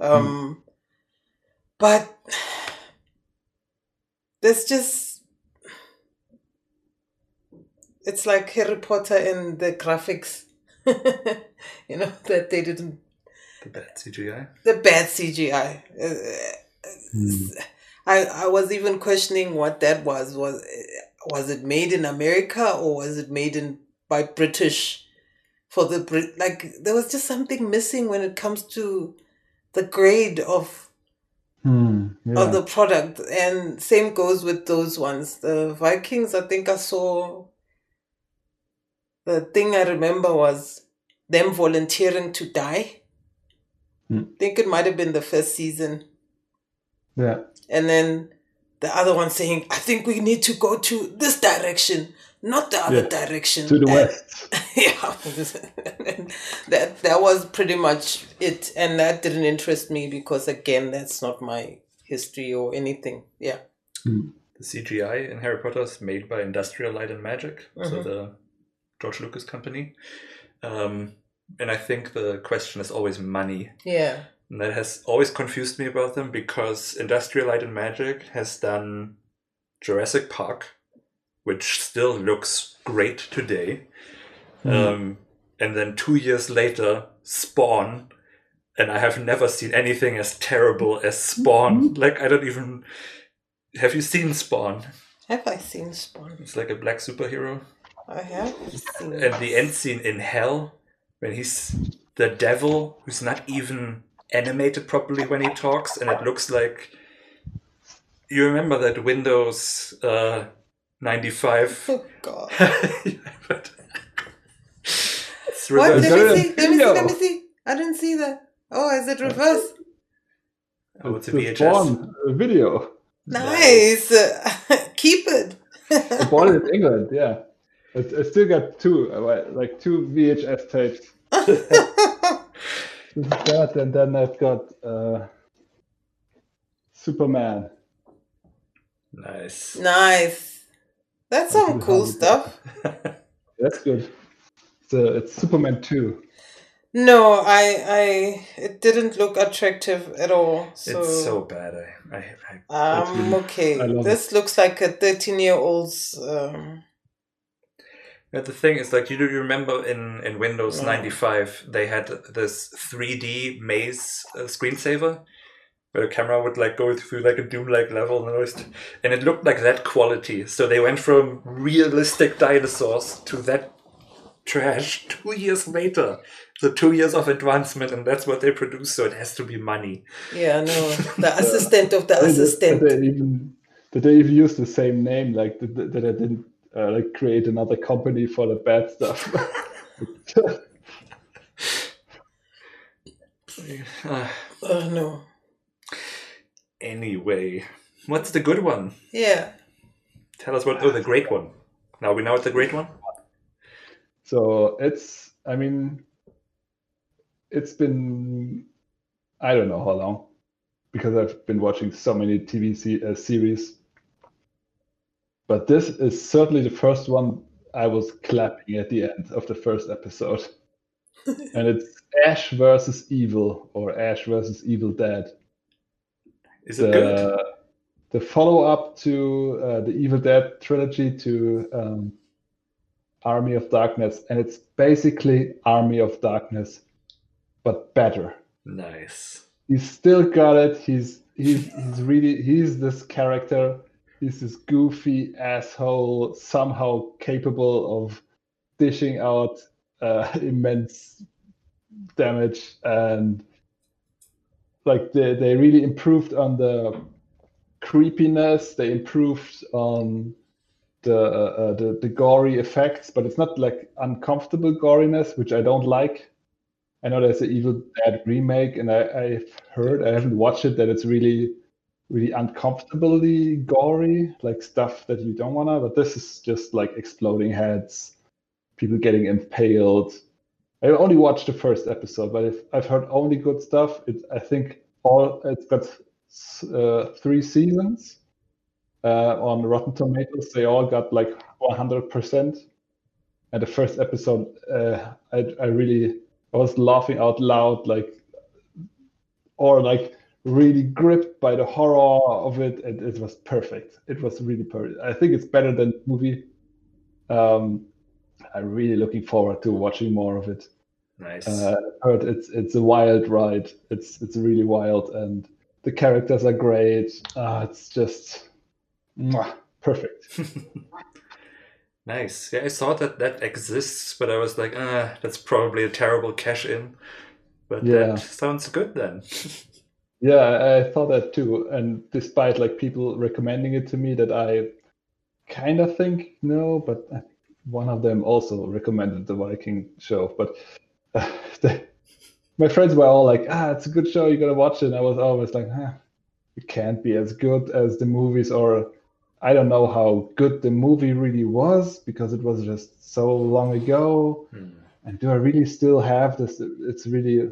Um, but there's just it's like Harry Potter and the graphics, you know, that they didn't The bad CGI. the bad CGI. Uh, I I was even questioning what that was. Was was it made in America or was it made in by British for the Brit? Like there was just something missing when it comes to the grade of Hmm, yeah. of the product, and same goes with those ones. The Vikings, I think I saw. The thing I remember was them volunteering to die. Hmm. I think it might have been the first season yeah. and then the other one saying, "I think we need to go to this direction, not the other Yeah, direction." To the And- west. yeah, that that was pretty much it, and that didn't interest me because again, that's not my history or anything. Yeah, The CGI in Harry Potter is made by Industrial Light and Magic, so Mhm. the George Lucas company. Um, and I think the question is always money. yeah, And that has always confused me about them because Industrial Light and Magic has done Jurassic Park, which still looks great today. Um, and then two years later, Spawn. And I have never seen anything as terrible as Spawn. Like, I don't even. Have you seen Spawn? have I seen Spawn? It's like a black superhero. I have seen. And the end scene in Hell, when he's the devil who's not even animated properly when he talks, and it looks like. You remember that Windows uh, 95? Oh God! But- it's What? Let me see. Let me see. Let me see. I didn't see that. Oh, is it reverse? Oh, it's a the VHS. Spawn video. Nice. Keep it. I bought it in England. Yeah, I, I still got two, uh, like two VHS tapes. This is that, and then I've got uh, Superman. Nice. nice. That's some cool stuff. That's good. So it's Superman two. No, I, I, it didn't look attractive at all. So, It's so bad. I, I, I um, really- okay. I love This looks like a thirteen-year-old's. Um, Yeah, the thing is, like, you do remember in, in Windows No. 95, they had this 3D maze uh, screensaver where the camera would, like, go through, like, a Doom-like level and, it was- and it looked like that quality. So they went from realistic dinosaurs to that trash two years later. So two years of advancement, and that's what they produce, so it has to be money. yeah, no, the assistant of the Did assistant. Did they even did they even use the same name? Like did, did I didn't uh, like create another company for the bad stuff? Uh, Oh no. Anyway, what's the good one? Yeah. Tell us what. Oh, the great one. Now we know it's the great one. So it's, I mean, it's been, I don't know how long, because I've been watching so many TV se- uh, series. But this is certainly the first one I was clapping at the end of the first episode. and it's Ash versus Evil or Ash versus Evil Dead. Is it good? The, the follow up to uh, the Evil Dead trilogy to um, Army of Darkness. And it's basically Army of Darkness, but better. Nice. He's still got it. He's he's he's really he's this character. He's this goofy asshole, somehow capable of dishing out uh, immense damage and like they, they really improved on the creepiness they improved on the, uh, the the gory effects but it's not like uncomfortable goriness which i don't like i know there's an evil dead remake and I, i've heard i haven't watched it that it's really really uncomfortably gory like stuff that you don't want to but this is just like exploding heads people getting impaled. I only watched the first episode, but I've heard only good stuff. It, I think all it's got uh, three seasons uh, on Rotten Tomatoes. They all got like 100%. And the first episode, uh, I, I really I was laughing out loud, like or like really gripped by the horror of it. And it was perfect. It was really perfect. I think it's better than movie. Um, I'm really looking forward to watching more of it. Nice. Uh, I heard it's it's a wild ride. It's it's really wild, and the characters are great. Uh, it's just mwah, perfect. nice. Yeah, I saw that that exists, but I was like, ah, that's probably a terrible cash in. But Yeah. that sounds good then. yeah, I thought that too. And despite like people recommending it to me, that I kind of think no, but I one of them also recommended the Viking show. But uh, the, my friends were all like, "Ah, it's a good show. You gotta watch it." And I was always like, ah, "It can't be as good as the movies," or I don't know how good the movie really was because it was just so long ago. Hmm. And do I really still have this? It's really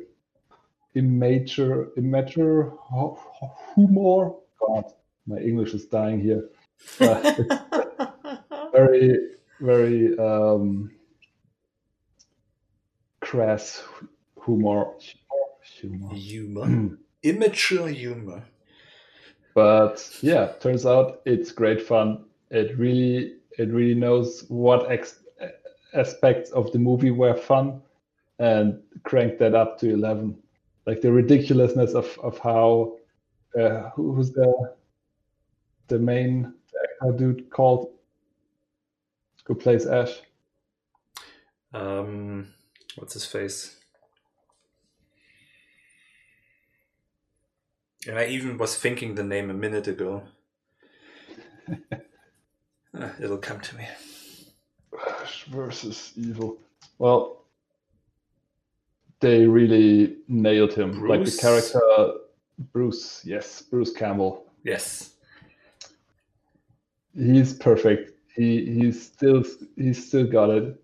immature, immature hu- hu- humor. God, my English is dying here. Uh, very, very um, crass humor. humor. Humor. Immature humor. But yeah, turns out it's great fun. It really, it really knows what ex- aspects of the movie were fun, and cranked that up to eleven. Like the ridiculousness of of how uh, who's the the main actor dude called who plays Ash. Um, what's his face? And I even was thinking the name a minute ago. Ah, it'll come to me. Ash versus Evil. Well, they really nailed him. Like the character Bruce, yes, Bruce Campbell. Yes. He's perfect. He he's still he's still got it.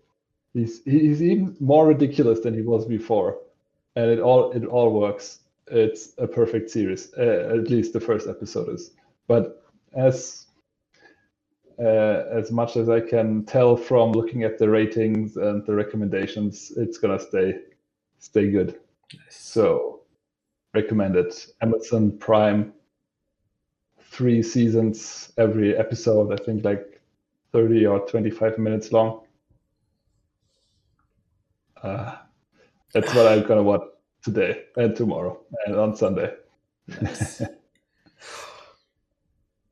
He's he's even more ridiculous than he was before, and it all it all works. It's a perfect series. Uh, at least the first episode is. But as uh, as much as I can tell from looking at the ratings and the recommendations, it's gonna stay stay good. So recommended. Amazon Prime. Three seasons every episode. I think like thirty or twenty-five minutes long. Uh, that's what I'm gonna watch today and tomorrow and on Sunday. Nice.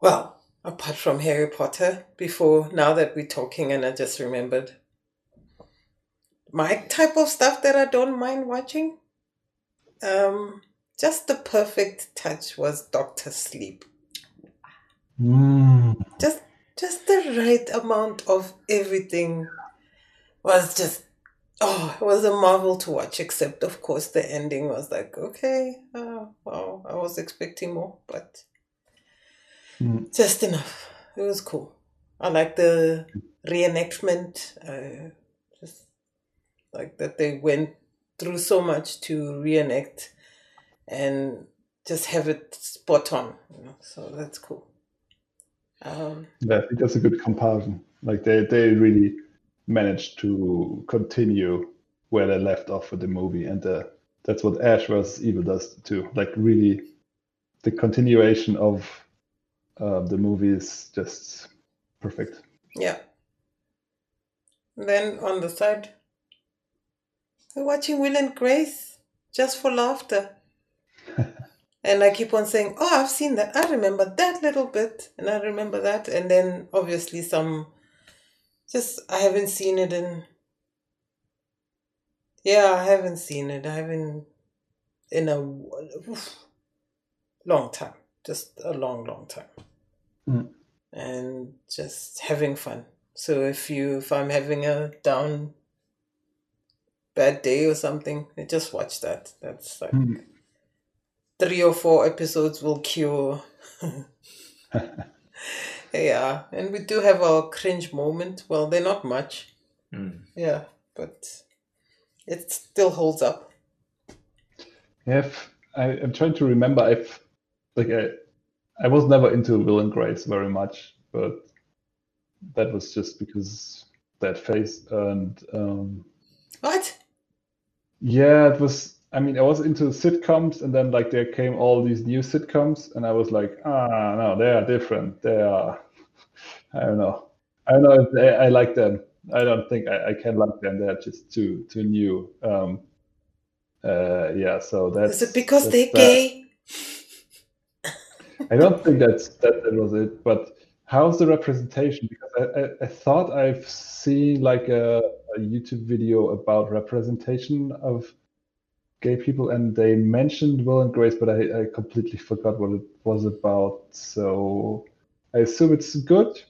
Well, apart from Harry Potter, before now that we're talking, and I just remembered my type of stuff that I don't mind watching. Um, just the perfect touch was Doctor Sleep. Mm. Just, just the right amount of everything was just. Oh, it was a marvel to watch. Except, of course, the ending was like, okay, uh, wow, I was expecting more, but Mm. just enough. It was cool. I like the reenactment. Uh, just like that they went through so much to reenact and just have it spot on. You know? So that's cool. Um, Yeah, I think that's a good comparison. Like they, they really managed to continue where they left off with the movie, and uh, that's what Ash vs. Evil does too. Like really, the continuation of uh, the movie is just perfect. yeah. Then on the side, we're watching Will and Grace just for laughter. and I keep on saying, Oh, I've seen that. I remember that little bit. And I remember that. And then obviously some, just, I haven't seen it in, yeah, I haven't seen it. I haven't, in a oof, long time. Just a long, long time. Mm. And just having fun. So if you, if I'm having a down bad day or something, I just watch that. That's like Mm. Three or four episodes will cure. yeah, and we do have our cringe moment. Well, they're not much. Mm. Yeah, but it still holds up. Yeah, I, I'm trying to remember if like I, I was never into Will and Grace very much, but that was just because that face and um, What? yeah, it was. I mean, I was into sitcoms, and then like there came all these new sitcoms, and I was like, ah, no, they are different. They are, I don't know. I don't know if they, I like them. I don't think I, I can like them. They're just too too new. Um, uh, yeah, so that's. Is it because they're gay? I don't think that's that, that was it. But how's the representation? Because I, I, I thought I've seen like a, a YouTube video about representation of gay people, and they mentioned Will and Grace, but I, I completely forgot what it was about. So I assume it's good.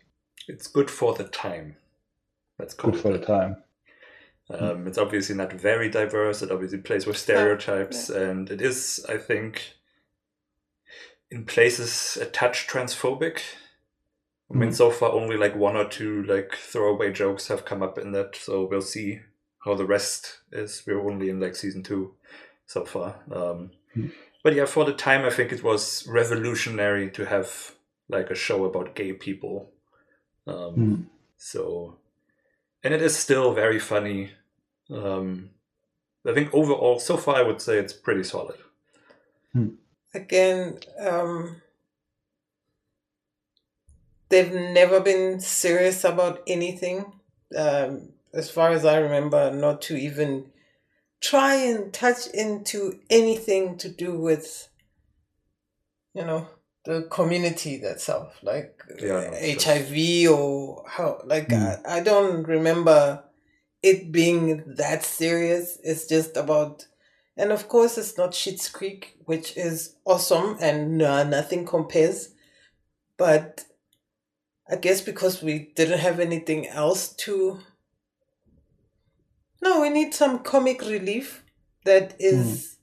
It's good for the time. Let's Good it for the time. Um, it's obviously not very diverse. It obviously plays with stereotypes, and it is, I think, in places a touch transphobic. I mean, Mhm. so far only like one or two like throwaway jokes have come up in that, so we'll see how the rest is. We're only in like season two so far. Um, Mhm. But yeah, for the time, I think it was revolutionary to have like a show about gay people. Um, Mhm. so, and it is still very funny. Um, I think overall, so far, I would say it's pretty solid. Again, um, they've never been serious about anything. Um, as far as I remember, not to even try and touch into anything to do with, you know, the community itself, like Yeah, HIV or how, like, Mm. I, I don't remember it being that serious. It's just about, and of course, it's not Schitt's Creek, which is awesome and uh, nothing compares. But I guess because we didn't have anything else to. No, we need some comic relief that is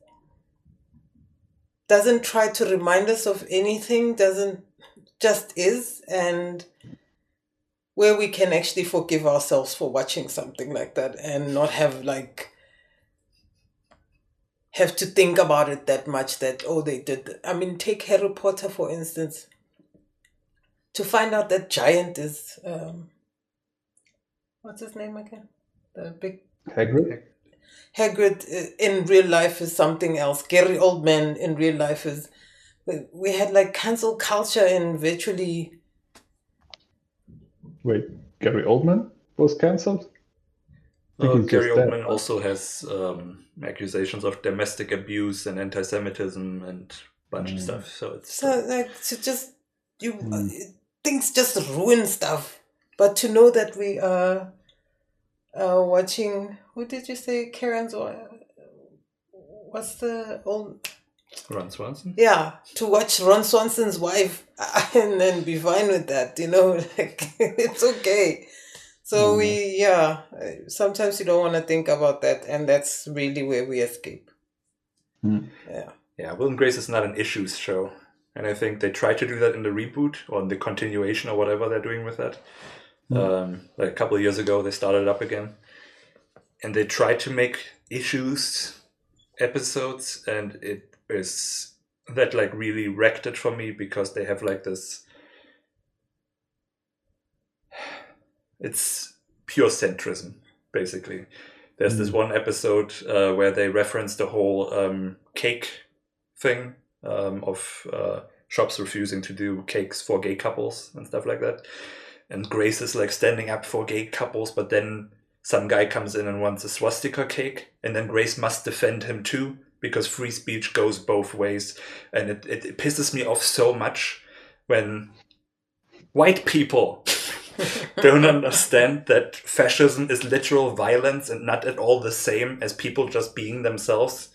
doesn't try to remind us of anything, doesn't just is, and where we can actually forgive ourselves for watching something like that and not have like have to think about it that much that oh they did i mean take harry potter for instance to find out that giant is um what's his name again? The big Hagrid. Hagrid uh, in real life is something else. Gary Oldman in real life is. we- We had like cancel culture in virtually. Wait, Gary Oldman was cancelled. Uh, Gary just dead. Oldman also has um, accusations of domestic abuse and anti-Semitism and a bunch of Mm. stuff. So it's So like to just you Mm. uh, things just ruin stuff. But to know that we are uh, watching. Who did you say? Karen's or what's the old? Ron Swanson. Yeah, to watch Ron Swanson's wife and then be fine with that, you know, like it's okay. So Mm. we, yeah, uh, sometimes you don't want to think about that, and that's really where we escape. Mm. Yeah, Yeah, Will and Grace is not an issues show, and I think they try to do that in the reboot or in the continuation or whatever they're doing with that. Mm. Um, like a couple of years ago, they started up again, and they try to make issues episodes, and it is that like really wrecked it for me because they have like this. It's pure centrism, basically. There's this Mm. one episode uh, where they reference the whole um, cake thing um, of uh, shops refusing to do cakes for gay couples and stuff like that. And Grace is like standing up for gay couples, but then some guy comes in and wants a swastika cake, and then Grace must defend him too because free speech goes both ways, and it, it, it pisses me off so much when white people don't understand that fascism is literal violence and not at all the same as people just being themselves.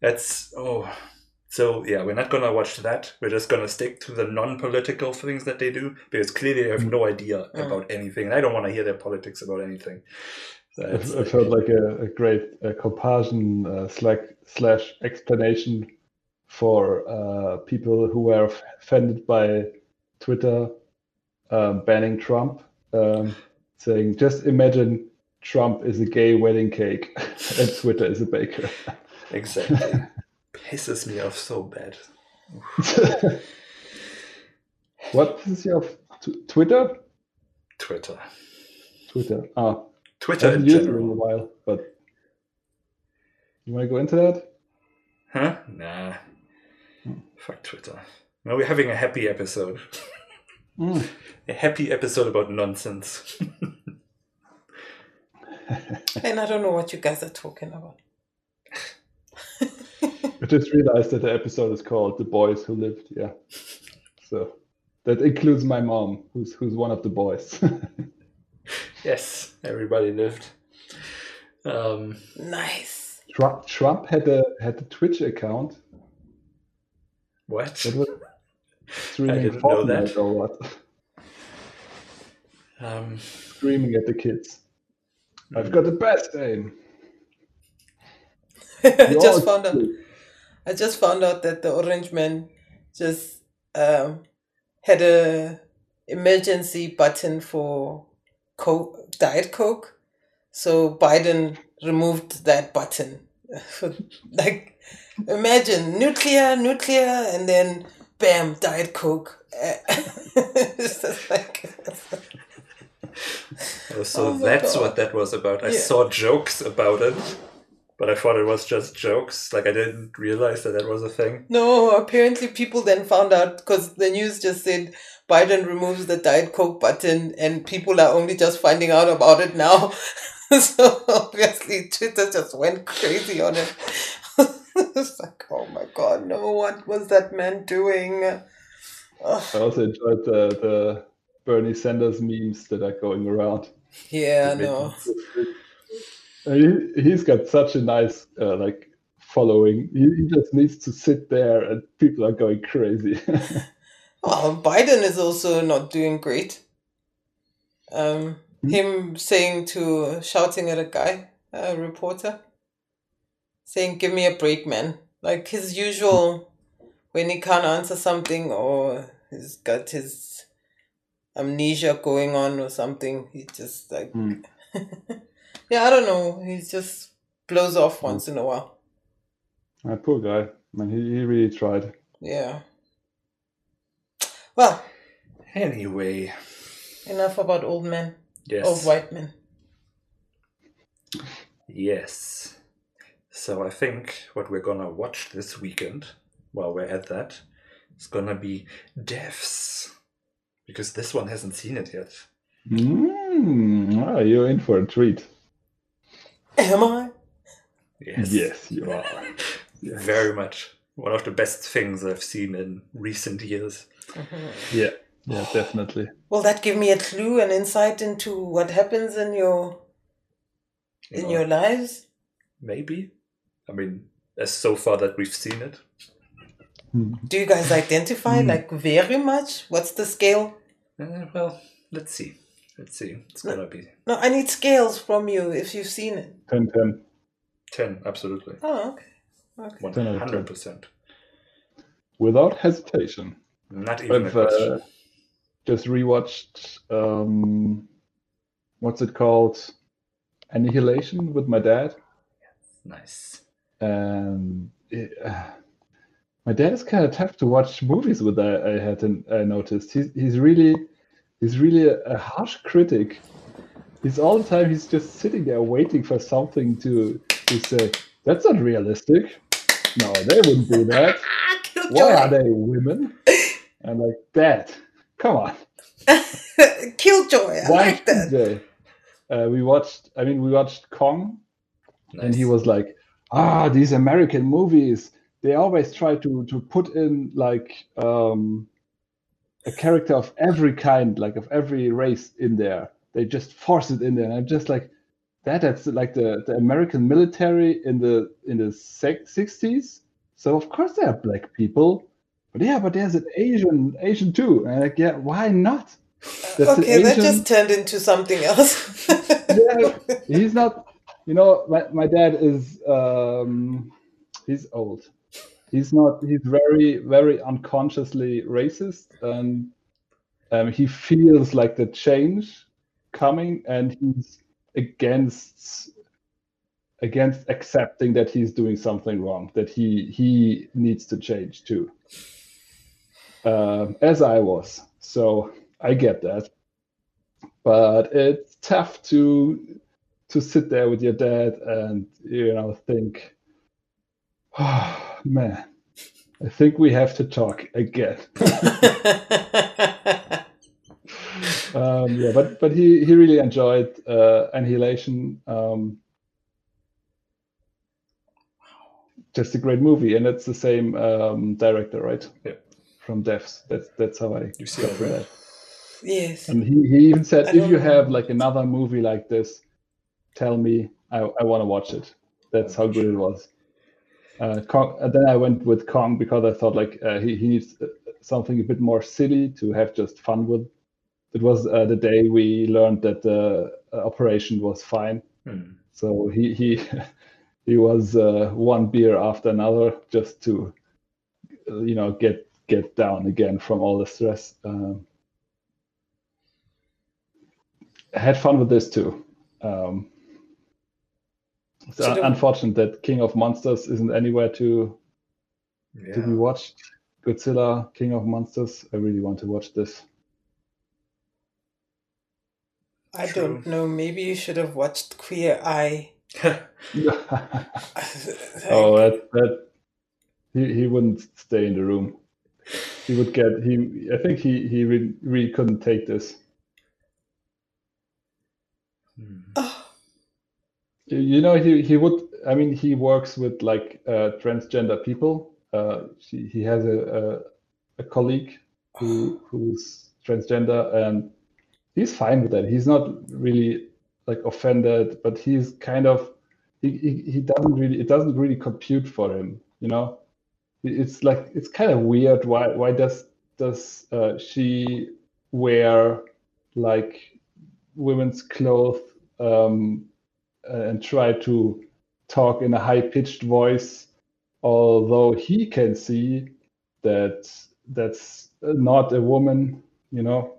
That's oh so yeah, we're not gonna watch that. We're just gonna stick to the non-political things that they do because clearly they have no idea Mm. about anything. And I don't want to hear their politics about anything. So it's I've, I've like a, a great uh, comparison uh, slash, slash explanation for uh, people who were offended by Twitter um, banning Trump, um, saying, just imagine Trump is a gay wedding cake and Twitter is a baker. exactly pisses me off so bad. what is your t- Twitter? Twitter, Twitter. Ah, Twitter in haven't used it in a general, while, but you want to go into that? huh? Nah, fuck Twitter. No, we're having a happy episode. Mm. A happy episode about nonsense. And I don't know what you guys are talking about. I just realized that the episode is called "The Boys Who Lived." Yeah, so that includes my mom, who's who's one of the boys. yes, everybody lived. Um, Nice. Trump, Trump had a had a Twitch account what? that was streaming didn't know Fortnite that. or what, Um, screaming at the kids. I've got the best aim. I just found out. I just found out that the Orange Man just um, had a emergency button for Coke, Diet Coke. So Biden removed that button. like, imagine nuclear, nuclear, and then bam, Diet Coke. it's just like, oh, so Oh that's God. what that was about. I Yeah. saw jokes about it, but I thought it was just jokes. Like I didn't realize that that was a thing. no, apparently people then found out because the news just said Biden removes the Diet Coke button, and people are only just finding out about it now. so obviously, Twitter just went crazy on it. it's like, oh my god, no, what was that man doing? Ugh. I also enjoyed the the Bernie Sanders memes that are going around. yeah, no. He, he's got such a nice uh, like following. He, he just needs to sit there, and people are going crazy. Well, Biden is also not doing great. Um, Hmm? him saying to shouting at a guy, a reporter, saying, "Give me a break, man!" Like his usual, when he can't answer something or he's got his amnesia going on or something, he just like, Hmm. yeah, I don't know. He just blows off once in a while. Ah, poor guy. Man, he, he really tried. Yeah. Well, Anyway, enough about old men, yes, old white men. yes. So I think what we're gonna watch this weekend, while we're at that, is gonna be Devs, because this one hasn't seen it yet. Mm, ah, you're in for a treat. Am I? Yes, Yes, you are. Yes. very much one of the best things I've seen in recent years. Yeah, yeah, definitely. Will that give me a clue, an insight into what happens in your in know, your lives? maybe. I mean, as so far that we've seen it. Hmm. Do you guys identify Hmm. like very much? What's the scale? Uh, well, let's see. Let's see. It's gonna be No, I need scales from you if you've seen it. 10 10. ten, absolutely, Oh, okay. Okay. one 10 10. hundred percent. Without hesitation. Not even a I've question. uh, just rewatched um, what's it called? Annihilation with my dad, Yes, Nice. and it, uh, my dad is kind of tough to watch movies with. I, I had to, I noticed he's he's really he's really a, a harsh critic. He's all the time he's just sitting there waiting for something to to say that's not realistic. No, they wouldn't do that. Ah, Why are they women? And like that. Come on. Killjoy. I Why like that. should they? Uh, we watched. I mean, we watched Kong, and he was like, "Ah, these American movies. They always try to to put in like um, a character of every kind, like of every race in there. They just force it in there." And I'm just like, "That that's like the the American military in the in the sixties. So of course there are black people." But yeah, but there's an Asian Asian too. And like, yeah, why not? That's okay, that just turned into something else. Yeah, he's not you know my, my dad is um he's old he's not he's very very unconsciously racist and um, he feels like the change coming and he's against against accepting that he's doing something wrong that he he needs to change too. Um, as i was. So i get that. But it's tough to to sit there with your dad and you know think oh man i think we have to talk again um, yeah but but he he really enjoyed uh, annihilation um, just a great movie and it's the same um, director right Yeah. from devs that's that's how i You see got that, right? yes. And he, he even said, if you know. have like another movie like this, tell me. I, I want to watch it. That's how good it was. Uh, Kong, and then I went with Kong because I thought like uh, he, he needs uh, something a bit more silly to have just fun with. It was uh, the day we learned that the uh, operation was fine. Hmm. So he he he was uh, one beer after another just to uh, you know get get down again from all the stress. Um, I had fun with this too. Um, it's So unfortunate that King of Monsters isn't anywhere to to be watched. Godzilla, King of Monsters. I really want to watch this. I True. don't know. Maybe you should have watched Queer Eye. oh, that that he, he wouldn't stay in the room. He would get he. I think he he really, really couldn't take this. Hmm. You- You know, he he would. I mean, he works with like uh, transgender people. Uh, he, he has a, a a colleague who who's transgender, and he's fine with that. He's not really like offended, but he's kind of he, he, he doesn't really it doesn't really compute for him. You know, it's like it's kind of weird. Why why does does uh, she wear like women's clothes? Um, and try to talk in a high pitched voice, although he can see that that's not a woman, you know.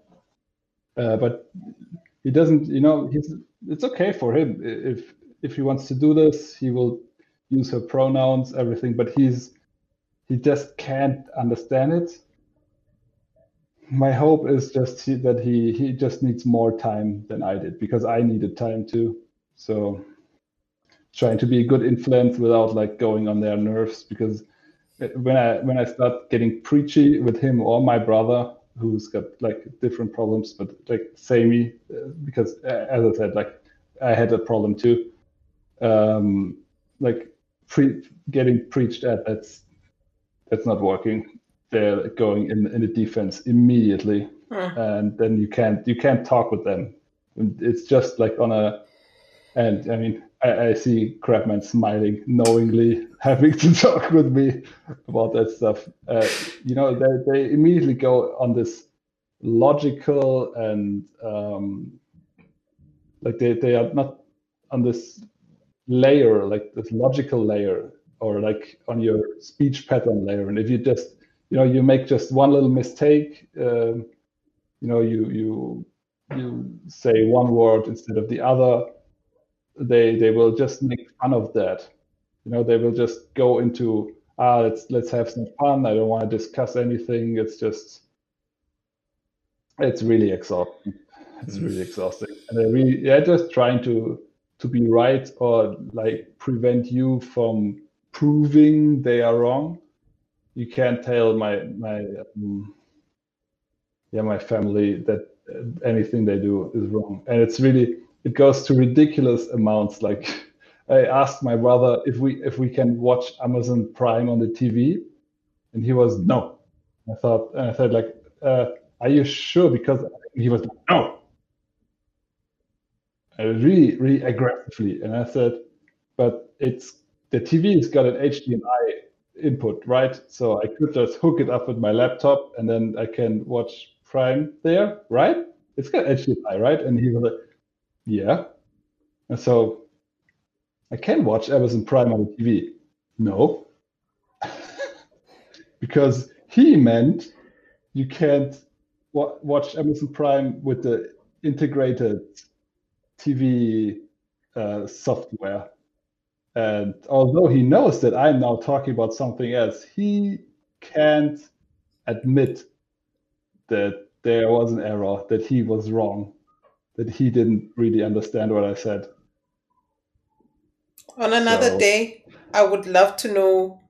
Uh, but he doesn't, you know, he's it's okay for him if if he wants to do this, he will use her pronouns, everything. But he's he just can't understand it. My hope is just that he he just needs more time than I did because I needed time too. So trying to be a good influence without like going on their nerves because when I when I start getting preachy with him or my brother who's got like different problems but like samey uh, because uh, as I said like I had a problem too. Um like pre- getting preached at that's that's not working. They're going in in the defense immediately. And then you can't you can't talk with them. It's just like on a and I mean, I, I see Crabman smiling knowingly, having to talk with me about that stuff. Uh, you know, they, they immediately go on this logical and um, like they, they are not on this layer, like this logical layer, or like on your speech pattern layer. And if you just, you know, you make just one little mistake, um, you know, you you you say one word instead of the other they they will just make fun of that. You know, they will just go into ah let's let's have some fun. I don't want to discuss anything. It's just it's really exhausting. It's really exhausting, and they're really they're just trying to to be right or like prevent you from proving they are wrong. You can't tell my my um, yeah my family that anything they do is wrong, and it's really it goes to ridiculous amounts. Like I asked my brother if we if we can watch Amazon Prime on the TV, and he was no. I thought and I said like, uh, are you sure? Because he was like, no. really, really aggressively, and I said, but it's the TV's got an HDMI input, right? So I could just hook it up with my laptop, and then I can watch Prime there, right? It's got HDMI, right? And he was like, yeah. And so I can watch Amazon Prime on TV. No. because he meant you can't wa- watch Amazon Prime with the integrated TV uh, software. And although he knows that I'm now talking about something else, he can't admit that there was an error, that he was wrong, that he didn't really understand what I said. On another So- day, I would love to know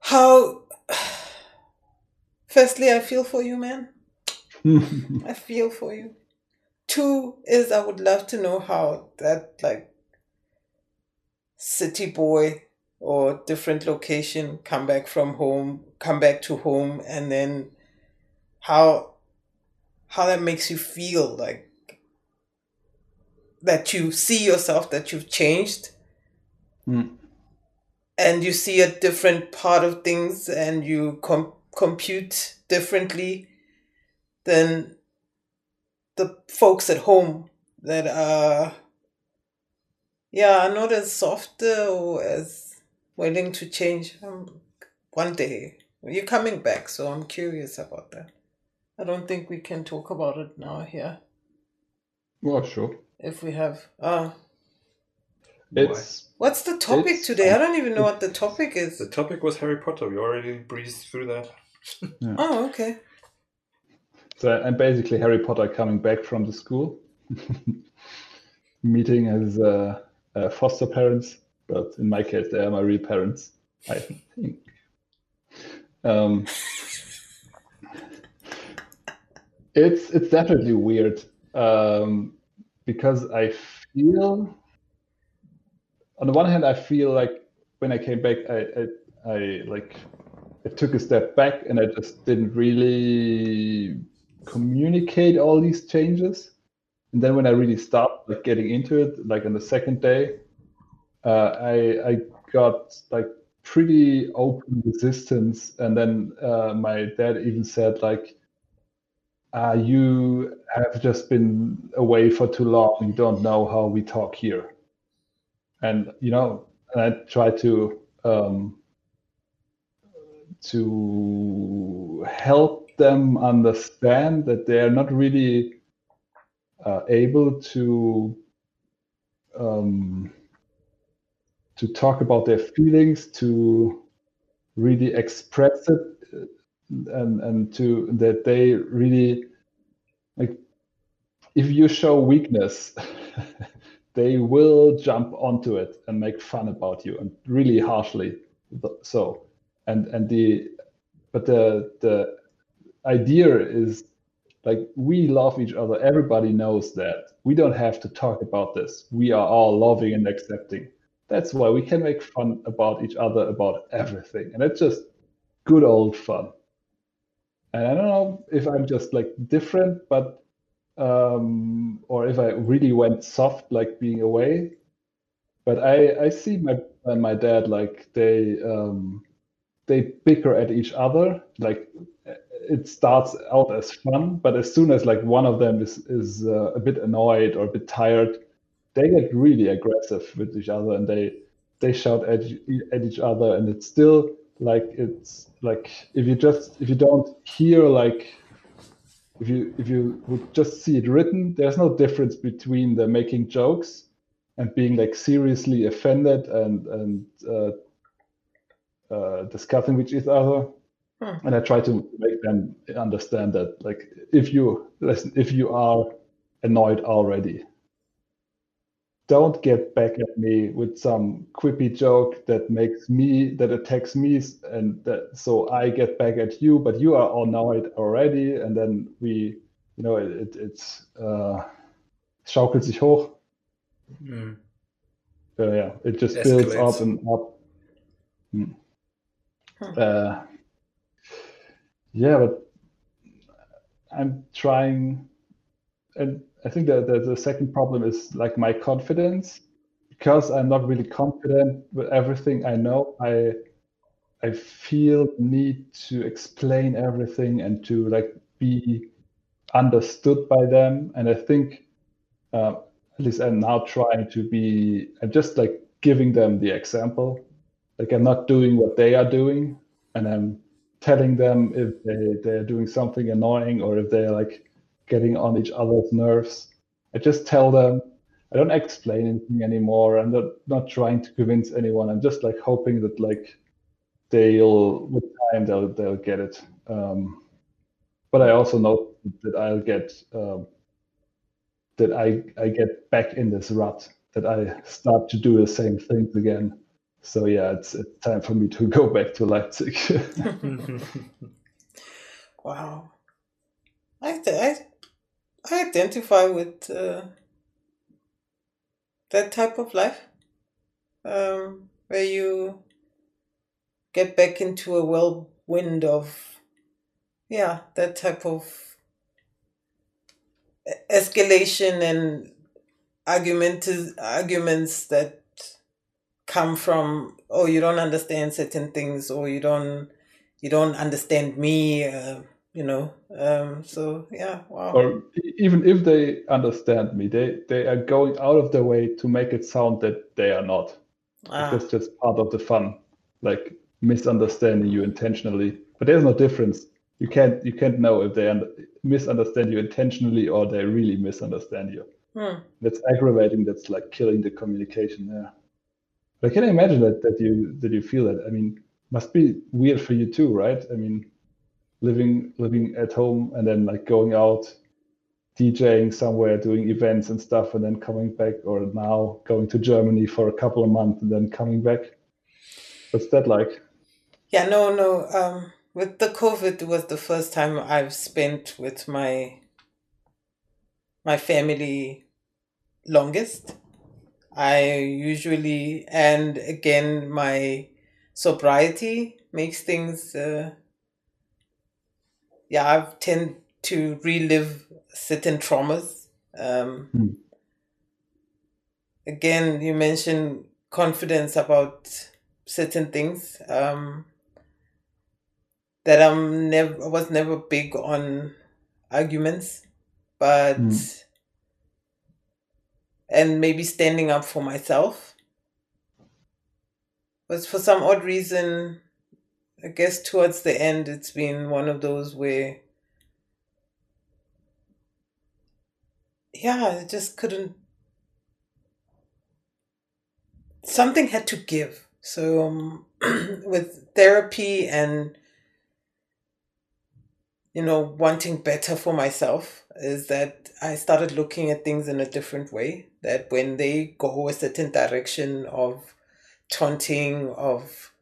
how. Firstly, I feel for you, man. I feel for you. Two is I would love to know how that like city boy or different location come back from home, come back to home, and then how how that makes you feel like that you see yourself that you've changed. Hmm. and you see a different part of things and you com- compute differently than the folks at home that are yeah are not as soft uh, or as willing to change. Um, one day you're coming back so i'm curious about that i don't think we can talk about it now here well, sure. if we have uh It's what's the topic today i don't even know what the topic is The topic was Harry Potter. We already breezed through that. oh okay so I'm basically Harry Potter coming back from the school, meeting his uh, uh, foster parents, but in my case, they are my real parents. I think. Um, it's it's definitely weird um, because I feel, on the one hand, I feel like when I came back, I I, I like I took a step back and I just didn't really communicate all these changes. And then when I really stopped like getting into it, like on the second day, uh, I I got like pretty open resistance. And then uh, my dad even said like, uh, "You have just been away for too long. You don't know how we talk here." And you know, and I try to um, to help them understand that they are not really uh, able to um, to talk about their feelings, to really express it, and and to that they really like if you show weakness. they will jump onto it and make fun about you and really harshly. So and and the but the the idea is like we love each other. Everybody knows that. We don't have to talk about this. We are all loving and accepting. That's why we can make fun about each other about everything. And it's just good old fun and i don't know if i'm just like different but um or if i really went soft like being away. But i i see my and my dad like they um they bicker at each other. Like it starts out as fun but as soon as like one of them is is uh, a bit annoyed or a bit tired they get really aggressive with each other and they they shout at, at each other. And it's still like it's like if you just if you don't hear like if you if you would just see it written there's no difference between the making jokes and being like seriously offended and and uh, uh, discussing with each other. Hmm. And I try to make them understand that, like, if you listen, if you are annoyed already, don't get back at me with some quippy joke that makes me that attacks me and that so I get back at you, but you are annoyed already, and then we, you know, it, it it's uh, schaukelt sich hoch. Mm. Uh, yeah, it just builds up and up. Hmm. Hmm. Uh, yeah, but I'm trying, and I think that the, the second problem is like my confidence, because I'm not really confident with everything I know. I I feel need to explain everything and to like be understood by them, and I think uh, at least I'm now trying to be. I'm just like giving them the example. Like I'm not doing what they are doing, and I'm telling them if they they're doing something annoying or if they're like getting on each other's nerves. I just tell them. I don't explain anything anymore. I'm not not trying to convince anyone. I'm just like hoping that like they'll with time they'll they'll get it. Um, but I also know that I'll get um, that I I get back in this rut that I start to do the same things again. So yeah, it's it's time for me to go back to Leipzig. Wow. I, I, I identify with uh, that type of life um, where you get back into a whirlwind of, yeah, that type of escalation and argument arguments that come from oh you don't understand certain things or you don't you don't understand me uh, you know um so yeah wow or even if they understand me, they they are going out of their way to make it sound that they are not. ah, That's just part of the fun, like misunderstanding you intentionally. But there's no difference. You can't you can't know if they under, misunderstand you intentionally or they really misunderstand you. hmm. That's aggravating. That's like killing the communication there. But can I can imagine that that you that you feel that. I mean, must be weird for you too, right? I mean, living living at home and then like going out, DJing somewhere, doing events and stuff, and then coming back, or now going to Germany for a couple of months and then coming back. What's that like? yeah no no um with the covid it was the first time i've spent with my my family longest i usually and again my sobriety makes things uh yeah i tend to relive certain traumas um Hmm. again you mentioned confidence about certain things um that i'm never I was never big on arguments but Hmm. and maybe standing up for myself but for some odd reason i guess towards the end it's been one of those where yeah i just couldn't something had to give. So um, with therapy and you know wanting better for myself is that i started looking at things in a different way. That when they go a certain direction of taunting of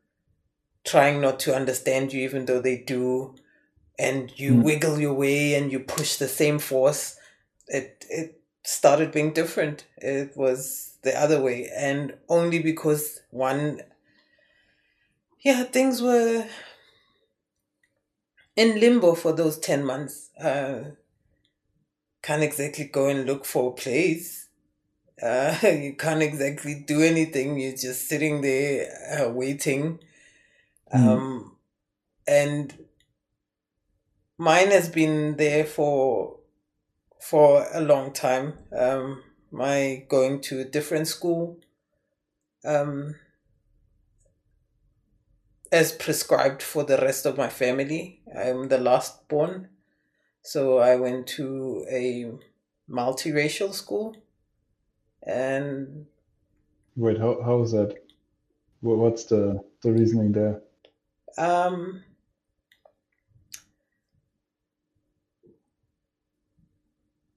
trying not to understand you even though they do and you Hmm. wiggle your way and you push the same force it it started being different. It was the other way and only because one yeah things were in limbo for those 10 months. Uh can't exactly go and look for a place. Uh you can't exactly do anything. You're just sitting there uh, waiting Hmm. um and mine has been there for for a long time um my going to a different school um as prescribed for the rest of my family i'm the last born so i went to a multiracial school and Wait, how how is that? What's the the reasoning there? Um,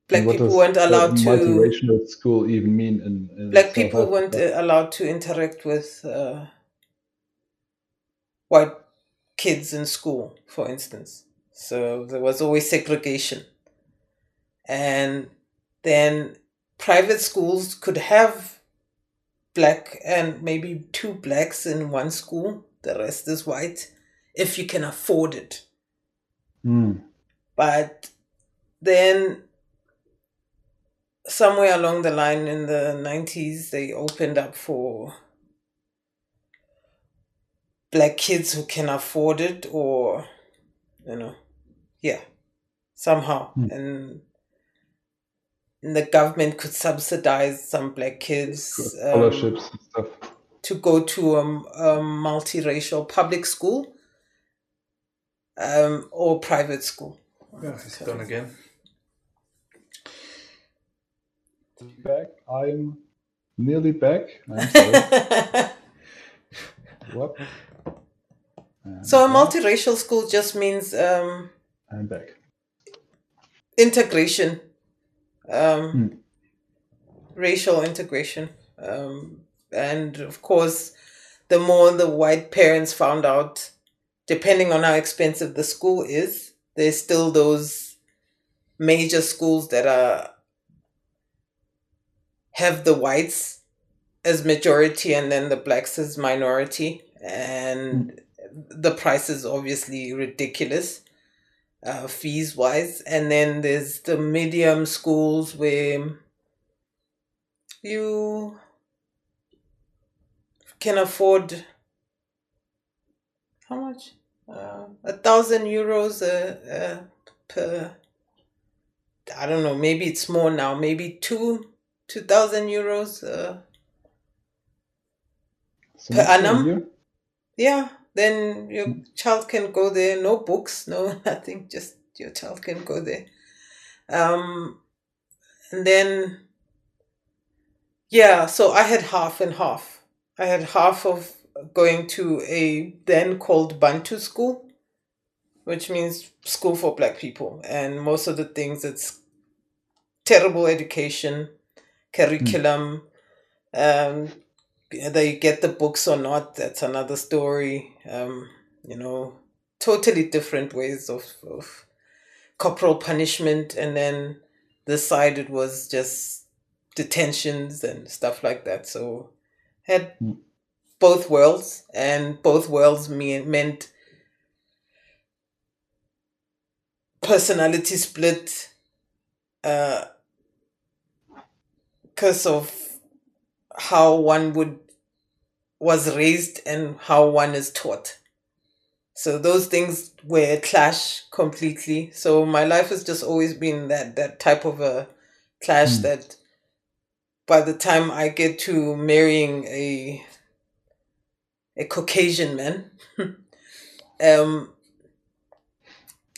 black what people does weren't allowed to. multiracial school even mean in, in Black South people weren't allowed to interact with uh, white kids in school, for instance. So there was always segregation. And then private schools could have black and maybe two blacks in one school, the rest is white, if you can afford it. Hmm. But then somewhere along the line in the 90s, they opened up for black kids who can afford it or, you know, yeah, somehow. Hmm. And and the government could subsidize some black kids um, Scholarships and stuff. To go to a, a multiracial public school um, or private school. Yeah, it's done again. Back. I'm nearly back. I'm sorry. What? And so a back. multiracial school just means um, I'm back. integration, um, Hmm. racial integration, um, and of course, the more the white parents found out, depending on how expensive the school is, there's still those major schools that are have the whites as majority and then the blacks as minority. And the price is obviously ridiculous uh, fees wise and then there's the medium schools where you can afford how much uh, a thousand euros uh, uh, per i don't know maybe it's more now maybe two two thousand euros uh, Semester a annum? year? yeah then your child can go there no books no nothing just your child can go there um and then yeah so i had half and half i had half of going to a then called bantu school which means school for black people. And most of the things it's terrible education curriculum um whether you get the books or not that's another story. Um you know totally different ways of, of corporal punishment. And then this side it was just detentions and stuff like that. So had Mm. both worlds and both worlds mean, meant personality split uh because of how one would was raised and how one is taught so those things were clash completely so my life has just always been that that type of a clash Hmm. that by the time i get to marrying a a caucasian man um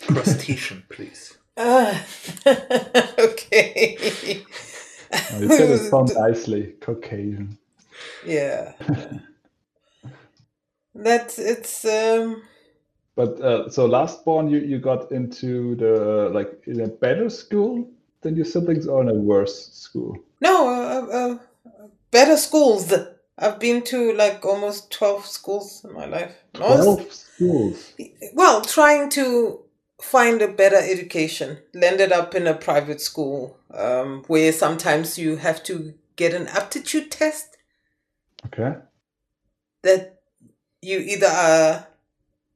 Crustacean, please. ah, okay Oh, you said it so nicely. Caucasian. yeah that's it's um But uh, so last born, you, you got into the like in a better school than your siblings or in a worse school? No uh, uh, better schools. I've been to like almost 12 schools in my life. Most- Twelve schools. well trying to find a better education. Landed up in a private school um, where sometimes you have to get an aptitude test. Okay. that you either are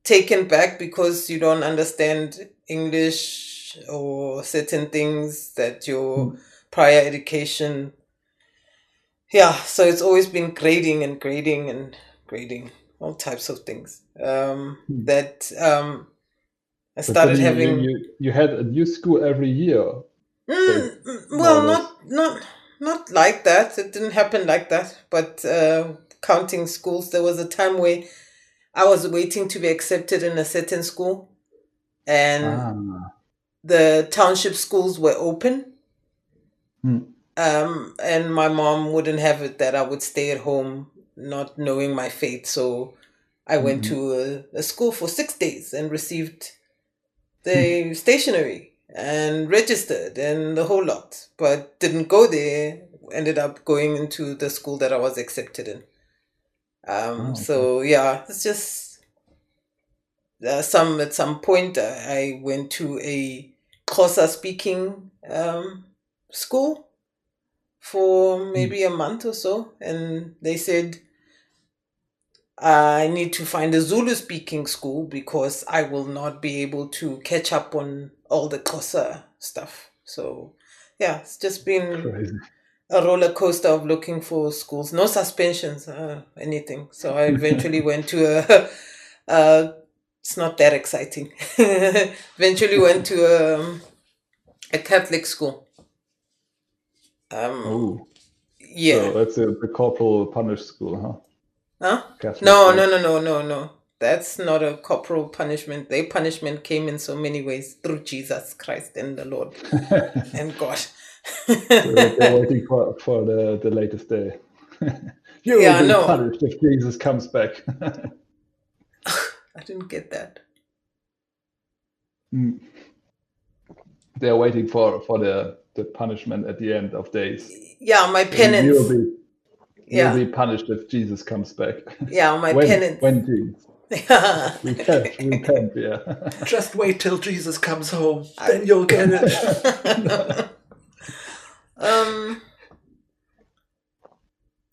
taken back because you don't understand English or certain things that your prior education. Yeah, so it's always been grading and grading and grading, all types of things. Um, Hmm. that um, I started you, having. you, you, had a new school every year. Mm, mm, more well, not not not like that. It didn't happen like that. But uh, counting schools, there was a time where I was waiting to be accepted in a certain school, and Ah. the township schools were open. Hmm. Um, and my mom wouldn't have it that I would stay at home, not knowing my fate. So I went to a, a school for six days and received the stationery and registered and the whole lot, but didn't go there. Ended up going into the school that I was accepted in. Um, Oh, So yeah, it's just uh, some at some point uh, I went to a Xhosa speaking um, school for maybe a month or so, and they said I need to find a Zulu speaking school because I will not be able to catch up on all the Xhosa stuff. So yeah, it's just been Crazy. a roller coaster of looking for schools. No suspensions, uh, anything. So I eventually went to a. Uh, it's not that exciting. eventually went to a, a Catholic school. Um, Oh, yeah. so that's a, the corporal punish school, huh? huh? Catholic No, school. no, no, no, no, no. That's not a corporal punishment. Their punishment came in so many ways through Jesus Christ and the Lord and God. So they're waiting for, for the, the latest day. you Yeah, will be know. punished if Jesus comes back. I didn't get that. Mm. They're waiting for, for the, the punishment at the end of days. Yeah, my And penance. You'll be, Yeah. you'll be punished if Jesus comes back. Yeah, my when, penance. when Jesus. Repent, repent, yeah. Just wait till Jesus comes home, then you'll get it. um,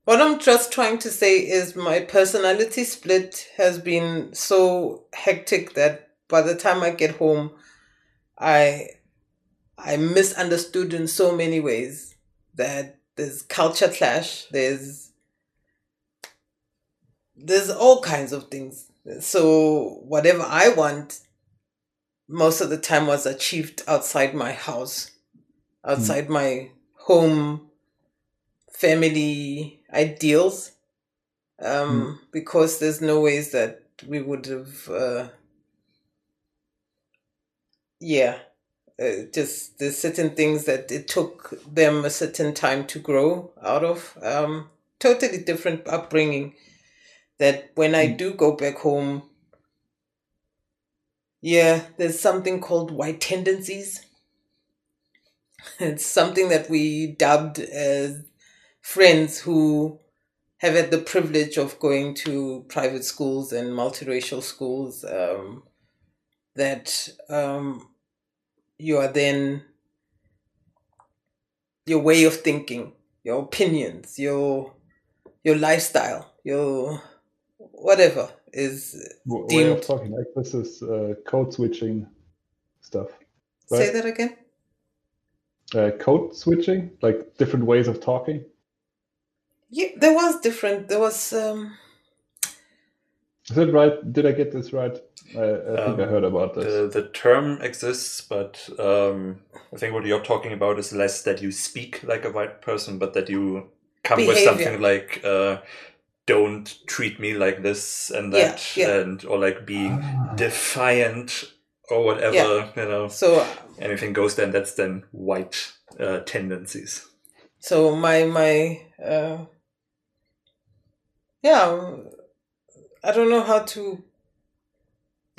what I'm just trying to say is my personality split has been so hectic that by the time I get home, I I misunderstood in so many ways that there's culture clash, there's there's all kinds of things. So whatever I want, most of the time was achieved outside my house, outside my home family ideals. Um, because there's no ways that we would have uh, yeah. Uh, just there's certain things that it took them a certain time to grow out of. Um, totally different upbringing. That when I do go back home, yeah, there's something called white tendencies. It's something that we dubbed as friends who have had the privilege of going to private schools and multiracial schools. Um, that um, you are then your way of thinking, your opinions, your your lifestyle, your whatever is W- Way Deemed- talking, like this is uh, code switching stuff. say that again. Uh, code switching, like different ways of talking. Yeah, there was different. There was um Is that right? Did I get this right? I, I think I Um, heard about this. The, the term exists, but um, I think what you're talking about is less that you speak like a white person, but that you come with something like uh, "Don't treat me like this" and Yeah, that, yeah. and or like being Ah. defiant or whatever. Yeah. You know, so anything goes. Then that's then white uh, tendencies. so my my uh yeah i don't know how to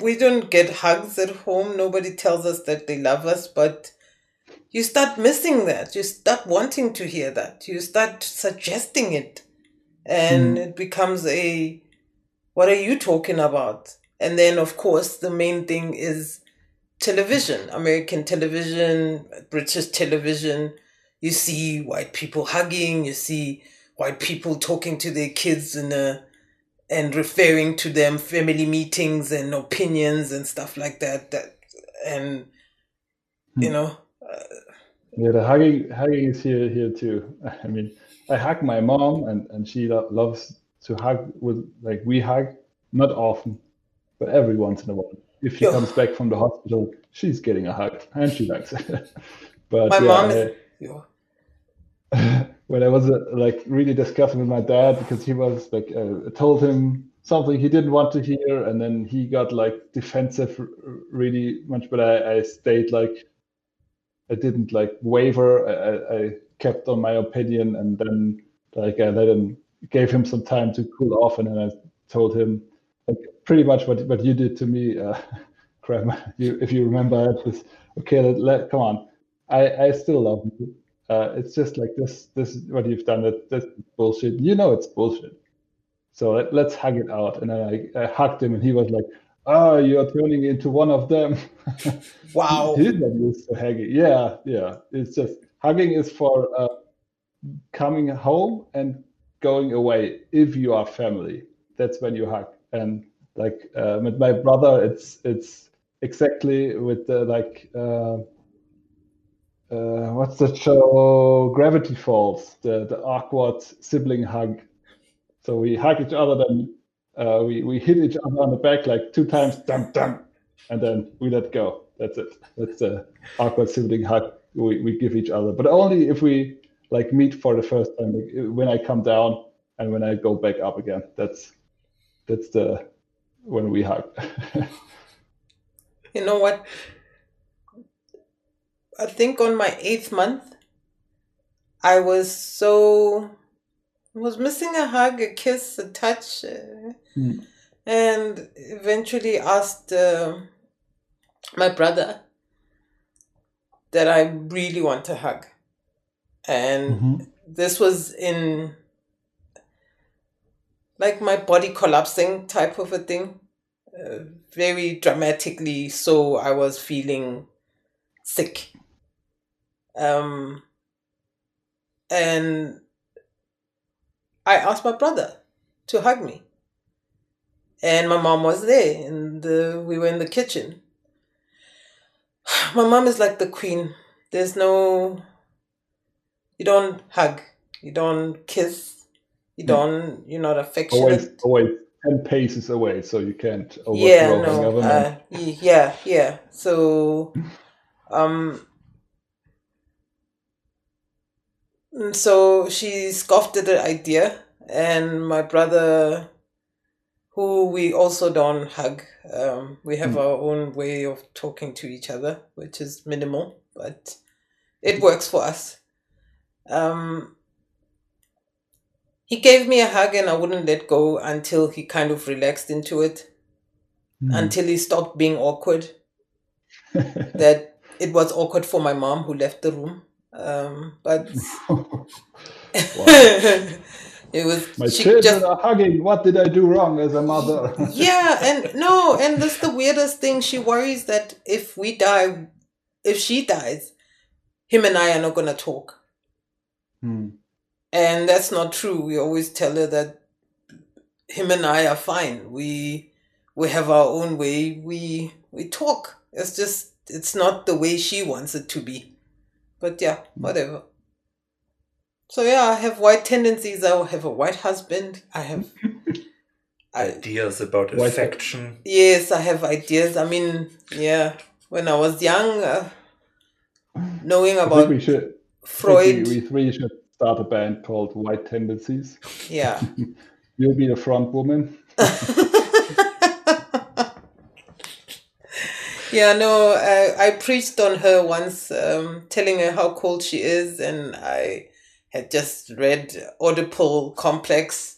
we don't get hugs at home. Nobody tells us that they love us but you start missing that. You start wanting to hear that. You start suggesting it. And hmm. it becomes a what are you talking about? And then of course the main thing is television american television british television. You see white people hugging. You see white people talking to their kids in a and referring to them family meetings and opinions and stuff like that that and you hmm. know Yeah, the hugging hugging is here here too. I mean, I hug my mom, and and she lo- loves to hug with like we hug not often, but every once in a while. If she Yeah. comes back from the hospital, she's getting a hug, and she likes it. but my yeah, mom is yeah. when I was uh, like really discussing with my dad because he was like uh, told him something he didn't want to hear, and then he got like defensive really much. But I, I stayed like I didn't like waver. I, I, kept on my opinion, and then like I let him gave him some time to cool off, and then I told him like pretty much what what you did to me, uh, Crab. You, if you remember, was okay. Let, let come on. I I still love you. Uh, it's just like this. This is what you've done. That that's bullshit. You know it's bullshit. So let, let's hug it out. And then I, I hugged him, and he was like, "Oh, you're turning into one of them." Wow. He's not used to hugging. Yeah, yeah. It's just hugging is for uh, coming home and going away. If you are family, that's when you hug. And like uh, with my brother, it's it's exactly with the like. Uh, uh, what's the show? Gravity Falls, the, the awkward sibling hug. So we hug each other, then uh, we, we hit each other on the back like two times, dum dum, and then we let go. That's it. That's the awkward sibling hug we, we give each other, but only if we like meet for the first time. Like when I come down and when I go back up again. That's that's the when we hug. You know what? I think on my eighth month, I was so was missing a hug, a kiss, a touch, Hmm. and eventually asked uh, my brother that I really want a hug, and Mhm. this was in like my body collapsing type of a thing, uh, very dramatically. So I was feeling sick. Um, and I asked my brother to hug me. And my mom was there, and uh, we were in the kitchen. My mom is like the queen. There's no, you don't hug, you don't kiss, you don't, you're not affectionate. always always ten paces away, so you can't overthrow yeah the no government. uh, yeah yeah so um mm, so she scoffed at the idea and my brother who we also don't hug um we have Hmm. our own way of talking to each other which is minimal but it works for us um he gave me a hug and I wouldn't let go until he kind of relaxed into it Hmm. until he stopped being awkward. That it was awkward for my mom who left the room. Um, but it was My she children just are hugging. What did I do wrong as a mother? yeah, and no, and that's the weirdest thing. She worries that if we die, if she dies, him and I are not gonna talk, Hmm. and that's not true. We always tell her that him and I are fine. We we have our own way. We we talk. It's just it's not the way she wants it to be. But yeah, whatever. So yeah, I have white tendencies. I have a white husband. I have I, Ideas about Why- affection. Yes, I have ideas. I mean, yeah, when I was young, uh, knowing I think about we should. Freud, We, we three should start a band called White Tendencies. yeah. You'll be the front woman. yeah, no, I, I preached on her once, um, telling her how cold she is, and I had just read Oedipal Complex.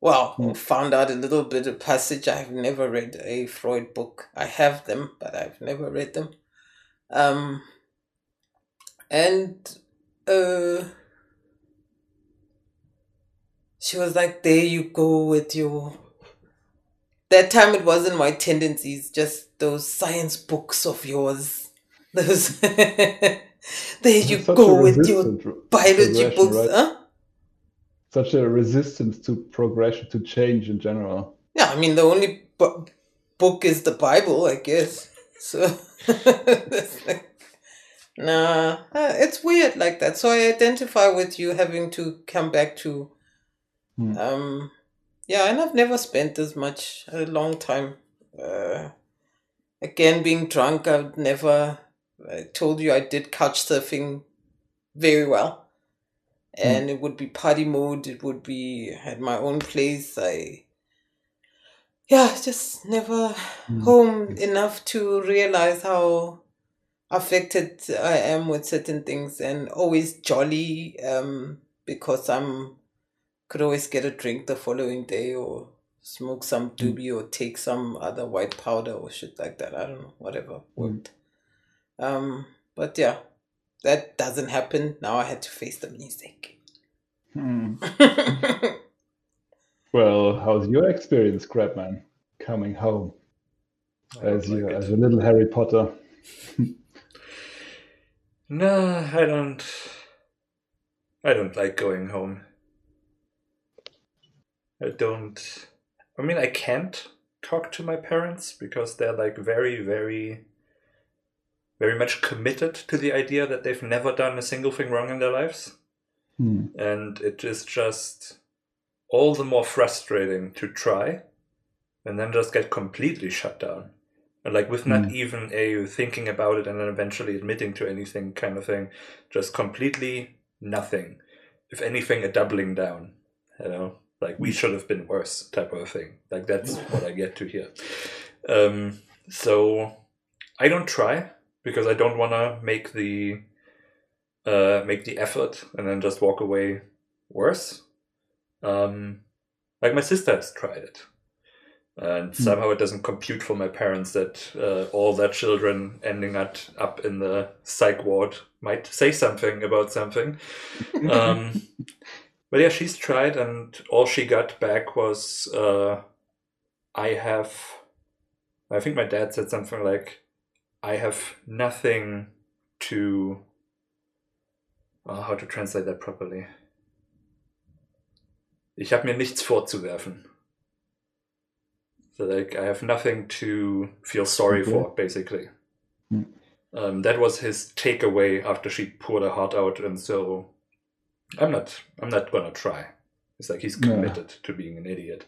Well, Hmm. found out a little bit of passage. I've never read a Freud book. I have them, but I've never read them. Um, and uh, she was like, "There you go with your." That time it wasn't my tendencies, just those science books of yours. Those. there you go with your biology books, right? huh? Such a resistance to progression, to change in general. Yeah, I mean the only bu- book is the Bible, I guess. So, like, nah, uh, it's weird like that. So I identify with you having to come back to, Hmm. um, yeah, and I've never spent as much a long time. Uh, again, being drunk, I've never. I told you I did couch surfing very well. And it would be party mode. It would be at my own place. I yeah, just never Hmm. home enough to realize how affected I am with certain things and always jolly um, because I'm could always get a drink the following day or smoke some doobie or take some other white powder or shit like that. I don't know, whatever worked. Um, but yeah, that doesn't happen. Now I had to face the music. Hmm. Well, how's your experience, Crabman, coming home I as you like it. as a little Harry Potter? No, I don't. I don't like going home. I don't. I mean, I can't talk to my parents because they're like very, very, very much committed to the idea that they've never done a single thing wrong in their lives. Hmm. And it is just all the more frustrating to try and then just get completely shut down. And like with not Mm. even a thinking about it and then eventually admitting to anything kind of thing, just completely nothing. If anything, a doubling down, you know, like we should have been worse type of thing. Like that's what I get to hear. Um, so I don't try because I don't want to make the uh, make the effort and then just walk away worse. Um, like my sister has tried it, and somehow it doesn't compute for my parents that uh, all their children ending up up in the psych ward might say something about something. Um, but yeah, she's tried, and all she got back was, uh, "I have." I think my dad said something like, "I have nothing to." Uh, how to translate that properly? Ich habe mir nichts vorzuwerfen. So like I have nothing to feel sorry Okay. for, basically. Hmm. Um, that was his takeaway after she poured her heart out, and so I'm not. I'm not gonna try. It's like he's Yeah. committed to being an idiot.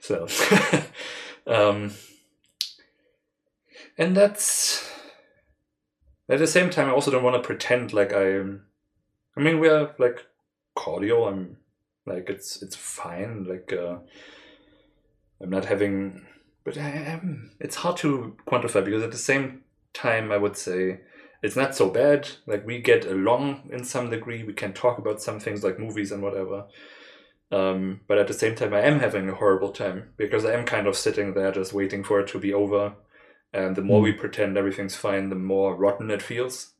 So, um, and that's at the same time. I also don't want to pretend like I'm. I mean, we're like cordial. I'm like it's it's fine. Like uh, I'm not having, but I am. It's hard to quantify because at the same time, I would say it's not so bad. Like we get along in some degree. We can talk about some things like movies and whatever. Um, but at the same time, I am having a horrible time because I am kind of sitting there just waiting for it to be over. And the more we pretend everything's fine, the more rotten it feels.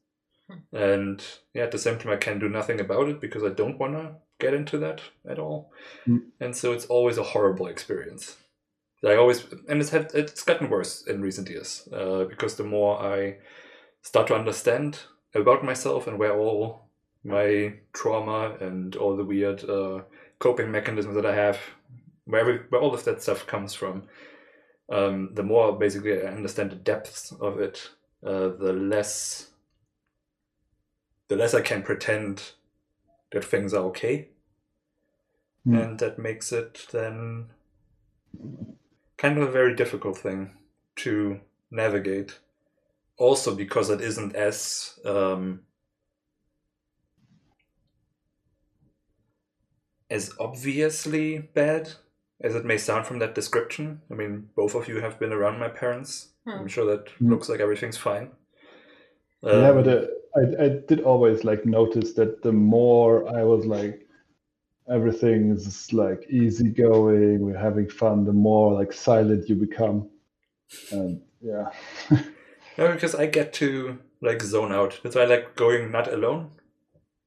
And yeah, at the same time, I can do nothing about it because I don't want to get into that at all. Mm. And so it's always a horrible experience. I always, and it's had, it's gotten worse in recent years uh, because the more I start to understand about myself and where all my trauma and all the weird uh, coping mechanisms that I have, where, every, where all of that stuff comes from, um, the more basically I understand the depths of it, uh, the less the less I can pretend that things are okay, Hmm. and that makes it then kind of a very difficult thing to navigate. Also, because it isn't as um, as obviously bad as it may sound from that description. I mean, both of you have been around my parents. Hmm. I'm sure that Hmm. looks like everything's fine. yeah, Um, but uh, I I did always like notice that the more I was like everything is like easygoing, we're having fun, the more like silent you become. And yeah. No, because I get to like zone out. That's why I like going not alone.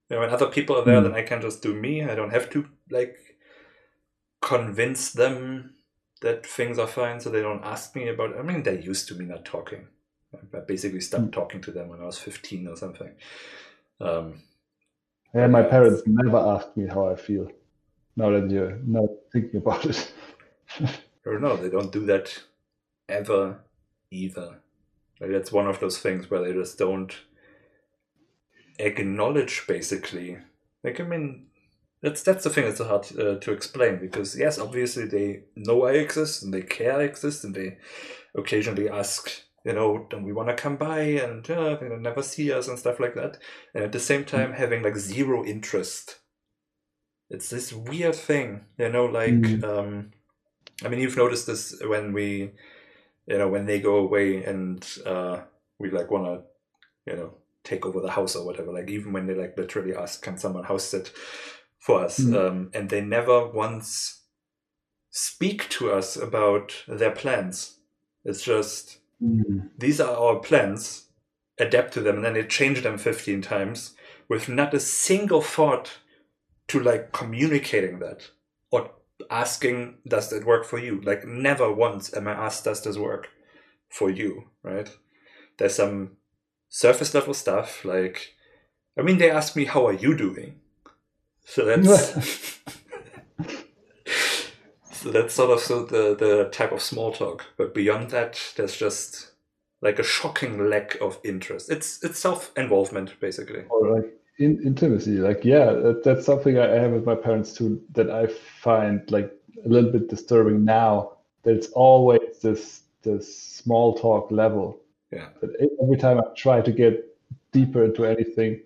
You know, when other people are there, Hmm. then I can just do me. I don't have to like convince them that things are fine, so they don't ask me about. I mean, they're used to me not talking. I basically stopped Hmm. talking to them when I was fifteen or something. Um, Yeah, my parents never asked me how I feel. Now that you're not thinking about it. or no, they don't do that ever either. Like, that's one of those things where they just don't acknowledge basically. Like I mean, that's that's the thing that's so hard uh, to explain because yes, obviously they know I exist and they care I exist and they occasionally ask, you know, don't we want to come by and uh, they never see us and stuff like that. And at the same time, having like zero interest. It's this weird thing, you know, like Mm. um, I mean, you've noticed this when we, you know, when they go away and uh, we like want to you know, take over the house or whatever. Like even when they like literally ask, can someone house sit for us? Mm. Um, and they never once speak to us about their plans. It's just Mm. these are our plans, adapt to them, and then they change them 15 times with not a single thought to like communicating that or asking, does that work for you? Like, never once am I asked, does this work for you? Right? There's some surface level stuff, like, I mean, they ask me, how are you doing? So that's. So that's sort of so the, the type of small talk. But beyond that, there's just like a shocking lack of interest. It's it's self involvement basically. or like in, intimacy. Like yeah that, that's something i have with my parents too that i find like a little bit disturbing now that it's always this this small talk level. Yeah. that every time i try to get deeper into anything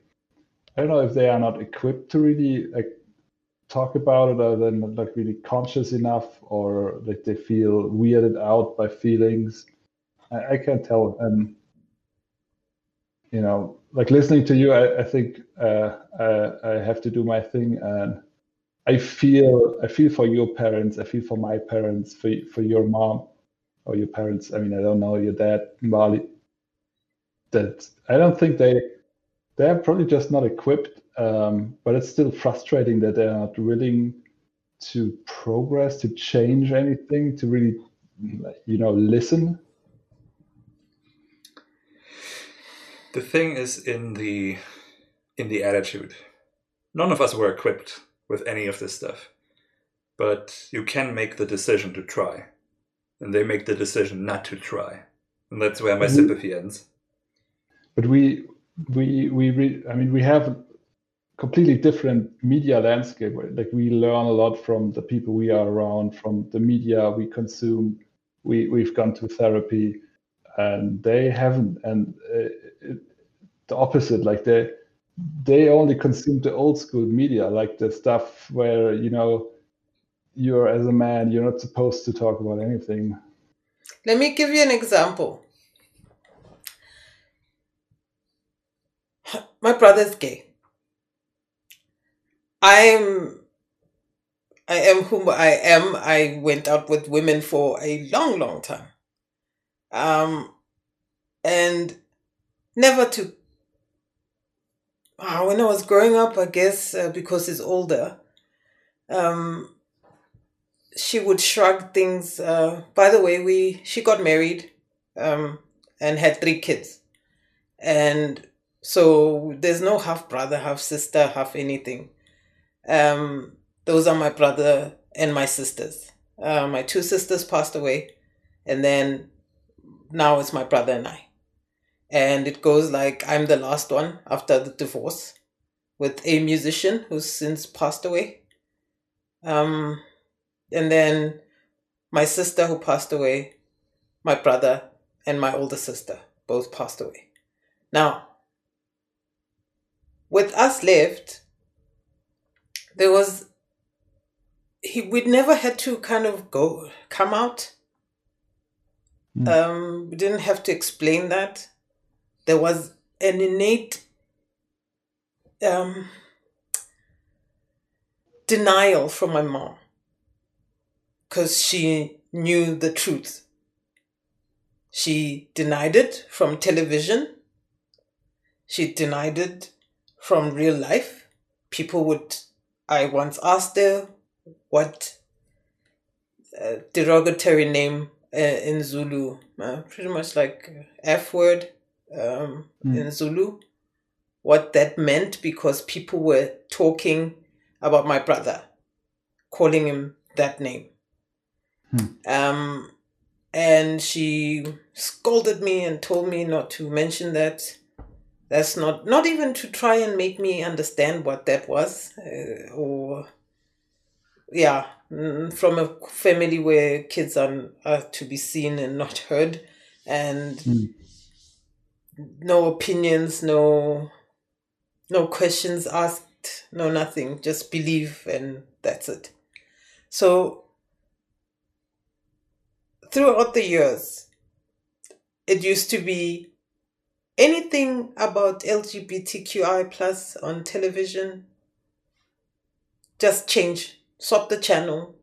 i don't know if they are not equipped to really like talk about it or they're not like really conscious enough or like they feel weirded out by feelings. I, I can't tell and you know, like listening to you, I, I think uh, I, I have to do my thing, and I feel I feel for your parents, I feel for my parents, for for your mom or your parents. I mean, I don't know your dad, Mbali. That I don't think they they're probably just not equipped, um, but it's still frustrating that they're not willing to progress, to change anything, to really, you know, listen. The thing is in the in the attitude. None of us were equipped with any of this stuff. But you can make the decision to try. And they make the decision not to try. And that's where my Mhm. sympathy ends. but we we we re, i mean we have a completely different media landscape like we learn a lot from the people we are around from the media we consume we we've gone to therapy and they haven't and uh, the opposite like they they only consume the old school media like the stuff where you know you're as a man you're not supposed to talk about anything Let me give you an example. My brother's gay. I'm I am whom I am. I went out with women for a long, long time. Um and never to Ah, when I was growing up, I guess uh, because he's older, um, she would shrug things. Uh, by the way, we she got married, um, and had three kids, and so there's no half brother, half sister, half anything. Um, those are my brother and my sisters. Uh, my two sisters passed away, and then now it's my brother and I. And it goes like I'm the last one after the divorce with a musician who's since passed away. Um, and then my sister who passed away, my brother, and my older sister both passed away. Now, with us left, there was he we'd never had to kind of go come out. Mm. Um, we didn't have to explain that. There was an innate um, denial from my mom because she knew the truth. She denied it from television. She denied it from real life. People would. I once asked her what uh, derogatory name uh, in Zulu, uh, pretty much like F word um, Mm. in Zulu, what that meant because people were talking about my brother, calling him that name. Hmm. Um, and she scolded me and told me not to mention that. That's not not even to try and make me understand what that was, uh, or yeah, mm, from a family where kids are, are to be seen and not heard, and Hmm. no opinions, no no questions asked, no nothing, just believe and that's it. So throughout the years, it used to be anything about LGBTQI plus on television, just change, swap the channel,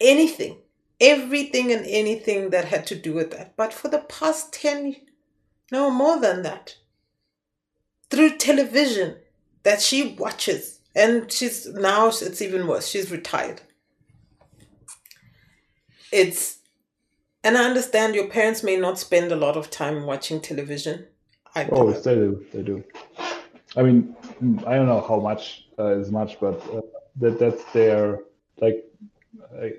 anything, everything and anything that had to do with that. But for the past 10, no more than that, through television that she watches, and she's now, it's even worse, she's retired. It's, and I understand your parents may not spend a lot of time watching television. I Oh, they do. They do. I mean, I don't know how much uh, is much, but uh, that that's their like,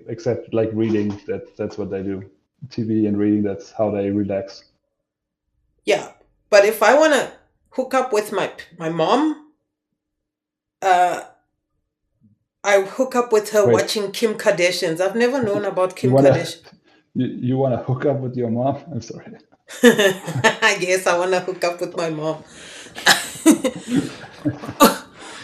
except like reading. That that's what they do. TV and reading. That's how they relax. Yeah, but if I want to hook up with my my mom, uh, I hook up with her Wait. watching Kim Kardashians. I've never known about Kim You wanna- Kardashian. You you want to hook up with your mom? I'm sorry. yes, I want to hook up with my mom.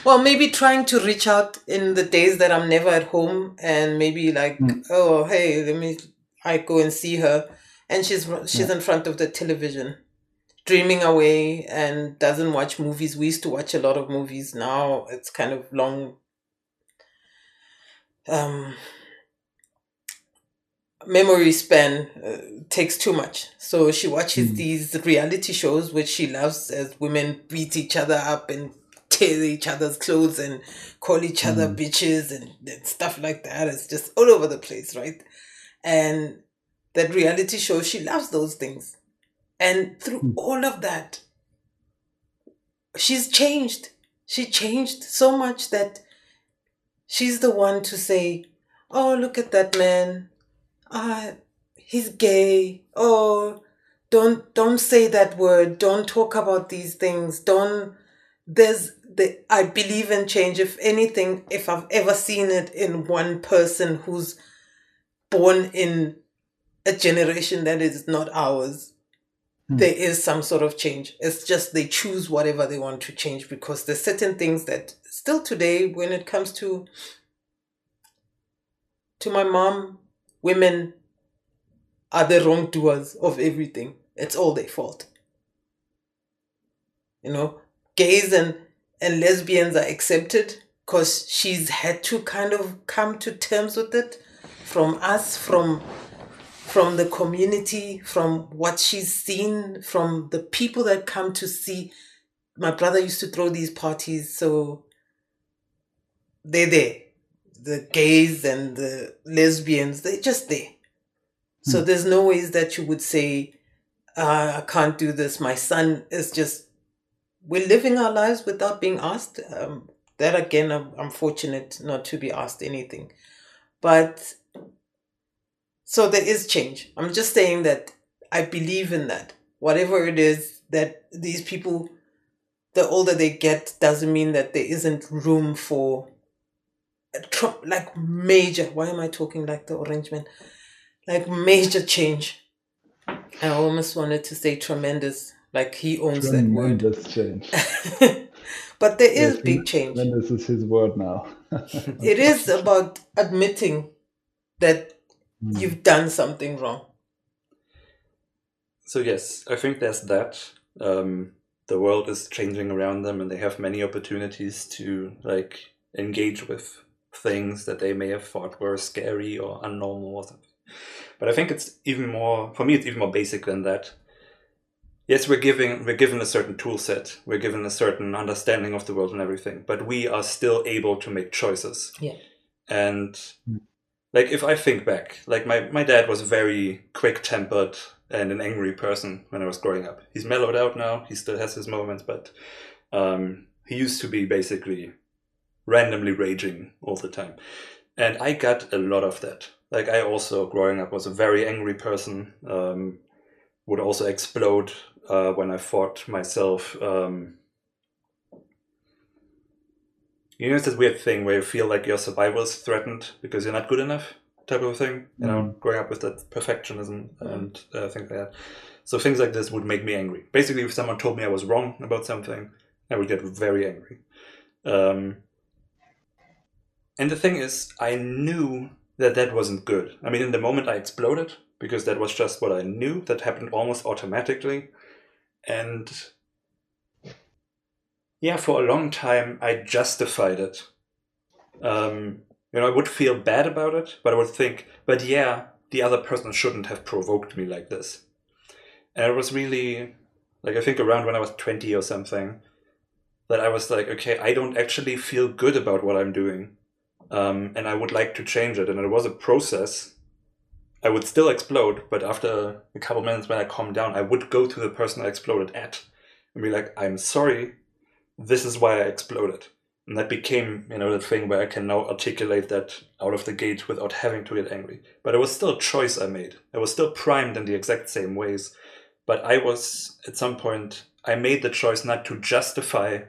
well, maybe trying to reach out in the days that I'm never at home, and maybe like, Mm. oh, hey, let me. I go and see her, and she's she's Yeah. in front of the television, dreaming away, and doesn't watch movies. We used to watch a lot of movies. Now it's kind of long. Um, memory span uh, takes too much. So she watches Mm. these reality shows, which she loves, as women beat each other up and tear each other's clothes and call each other Mm. bitches and, and stuff like that. It's just all over the place, right? And that reality show, she loves those things. And through Mm. all of that, she's changed. She changed so much that she's the one to say, Oh, look at that man ah, he's gay. Oh, don't don't say that word. Don't talk about these things. Don't. There's the. I believe in change. If anything, if I've ever seen it in one person who's born in a generation that is not ours, Hmm. there is some sort of change. It's just they choose whatever they want to change because there's certain things that still today, when it comes to to my mom, women are the wrongdoers of everything. It's all their fault. You know, gays and, and lesbians are accepted because she's had to kind of come to terms with it from us, from from the community, from what she's seen, from the people that come to see. My brother used to throw these parties, so they're there. The gays and the lesbians, they're just there. So Hmm. there's no ways that you would say, uh, I can't do this. My son is just, we're living our lives without being asked. Um, that again, I'm, I'm fortunate not to be asked anything. But so there is change. I'm just saying that I believe in that. Whatever it is that these people, the older they get, doesn't mean that there isn't room for a like major. Why am I talking like the orange man? Like major change. I almost wanted to say tremendous, like he owns that word. Tremendous change. but there is Yes, big change. And this is his word now. It is about admitting that Mm. you've done something wrong. So yes, I think there's that. Um, the world is changing around them, and they have many opportunities to like engage with things that they may have thought were scary or unnormal or something. But I think it's even more for me. It's even more basic than that. Yes, we're giving we're given a certain tool set, we're given a certain understanding of the world and everything, but we are still able to make choices. Yeah. And Hmm. like if I think back, like my, my dad was very quick tempered and an angry person when I was growing up. He's mellowed out now. He still has his moments, but um, he used to be basically randomly raging all the time. And I got a lot of that. Like I also growing up was a very angry person. Um, would also explode uh, when I fought myself. Um, you know, it's this weird thing where you feel like your survival is threatened because you're not good enough, type of thing. You know, growing up with that perfectionism and uh, things like that. So things like this would make me angry. Basically, if someone told me I was wrong about something, I would get very angry. Um, and the thing is, I knew that that wasn't good. I mean, in the moment I exploded because that was just what I knew that happened almost automatically. And yeah, for a long time I justified it. Um, you know, I would feel bad about it, but I would think, but yeah, the other person shouldn't have provoked me like this. And it was really like I think around when I was 20 or something that I was like, okay, I don't actually feel good about what I'm doing. Um, and I would like to change it. And it was a process. I would still explode, but after a couple minutes when I calmed down, I would go to the person I exploded at and be like, I'm sorry, this is why I exploded. And that became, you know, the thing where I can now articulate that out of the gate without having to get angry. But it was still a choice I made. I was still primed in the exact same ways. But I was, at some point, I made the choice not to justify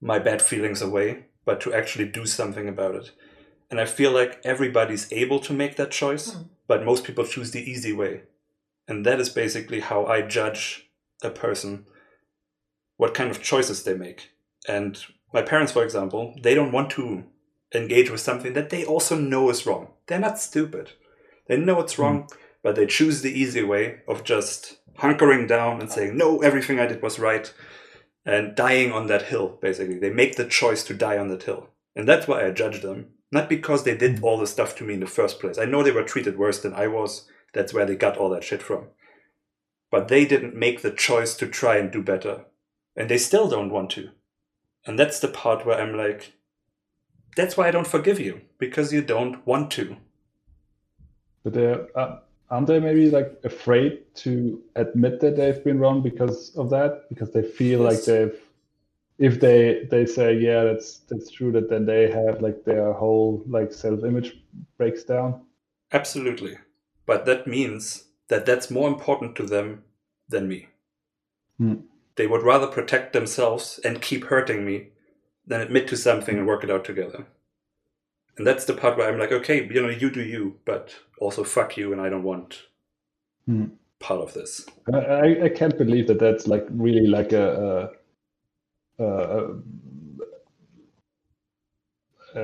my bad feelings away, but to actually do something about it. And I feel like everybody's able to make that choice, mm. But most people choose the easy way. And that is basically how I judge a person, what kind of choices they make. And my parents, for example, they don't want to engage with something that they also know is wrong. They're not stupid. They know it's wrong, mm. but they choose the easy way of just hunkering down and saying, no, everything I did was right, and dying on that hill, basically. They make the choice to die on that hill. And that's why I judge them. Not because they did all the stuff to me in the first place. I know they were treated worse than I was. That's where they got all that shit from. But they didn't make the choice to try and do better. And they still don't want to. And that's the part where I'm like, that's why I don't forgive you, because you don't want to. But they're, uh, aren't they maybe like afraid to admit that they've been wrong because of that? Because they feel yes. like they've, if they they say yeah that's that's true that then they have like their whole like self image breaks down. Absolutely, but that means that that's more important to them than me. Hmm. They would rather protect themselves and keep hurting me than admit to something and work it out together. And that's the part where I'm like, okay, you know, you do you, but also fuck you, and I don't want hmm. part of this. I, I can't believe that that's like really like a, a,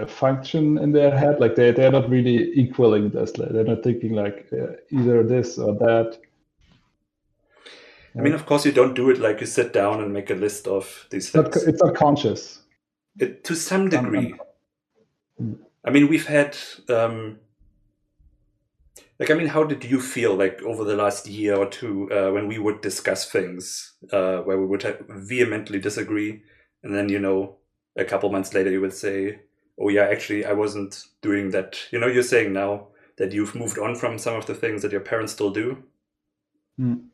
function in their head. Like they they're not really equaling this. They're not thinking like uh, either this or that. I mean, of course, you don't do it like you sit down and make a list of these things. It's not conscious. It, to some degree. I mean, we've had, um, like, I mean, how did you feel like over the last year or two uh, when we would discuss things uh, where we would vehemently disagree, and then you know, a couple months later you would say, "Oh yeah, actually, I wasn't doing that." You know, you're saying now that you've moved on from some of the things that your parents still do. Mm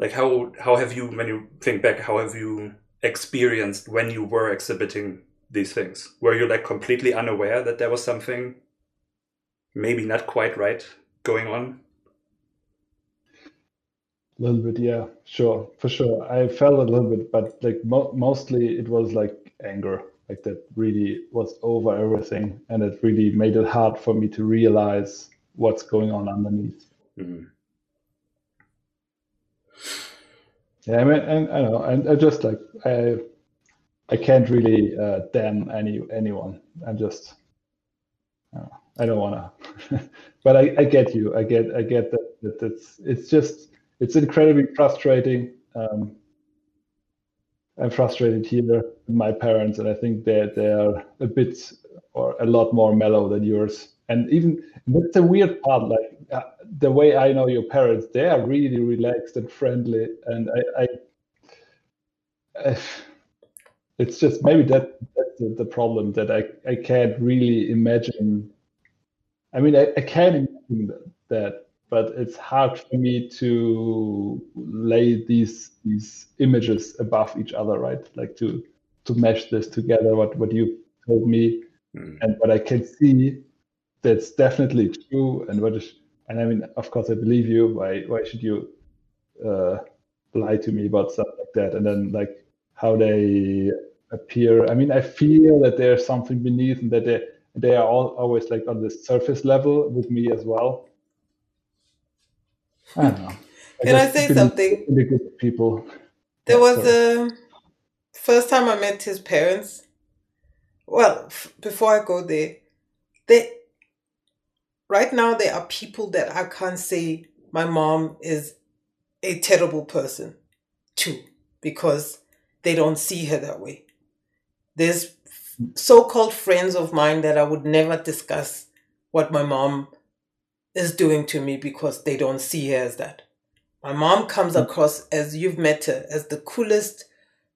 like how how have you when you think back how have you experienced when you were exhibiting these things were you like completely unaware that there was something maybe not quite right going on a little bit yeah sure for sure i felt a little bit but like mo- mostly it was like anger like that really was over everything and it really made it hard for me to realize what's going on underneath mm-hmm. Yeah, I mean, and I know, and I just like I, I can't really uh, damn any anyone. I'm just, don't, I don't wanna, but I, I get you. I get, I get that. That it's, it's just, it's incredibly frustrating. Um, I'm frustrated here with my parents, and I think that they are a bit or a lot more mellow than yours. And even that's the weird part. Like uh, the way I know your parents, they are really relaxed and friendly, and I, I, I it's just maybe that that's the, the, problem that I I can't really imagine. I mean, I, I can imagine that, but it's hard for me to lay these these images above each other, right? Like to to mesh this together. What what you told me, mm. and what I can see that's definitely true. And what is, and I mean, of course, I believe you. Why, why should you uh, lie to me about stuff like that? And then like how they appear. I mean, I feel that there's something beneath, and that they they are all always like on the surface level with me as well. I don't know. I Can I say something? Really good people. There was a first time I met his parents. Well, f- before I go there, they right now there are people that I can't say my mom is a terrible person too because they don't see her that way. There's so called friends of mine that I would never discuss what my mom is doing to me because they don't see her as that. My mom comes across as you've met her as the coolest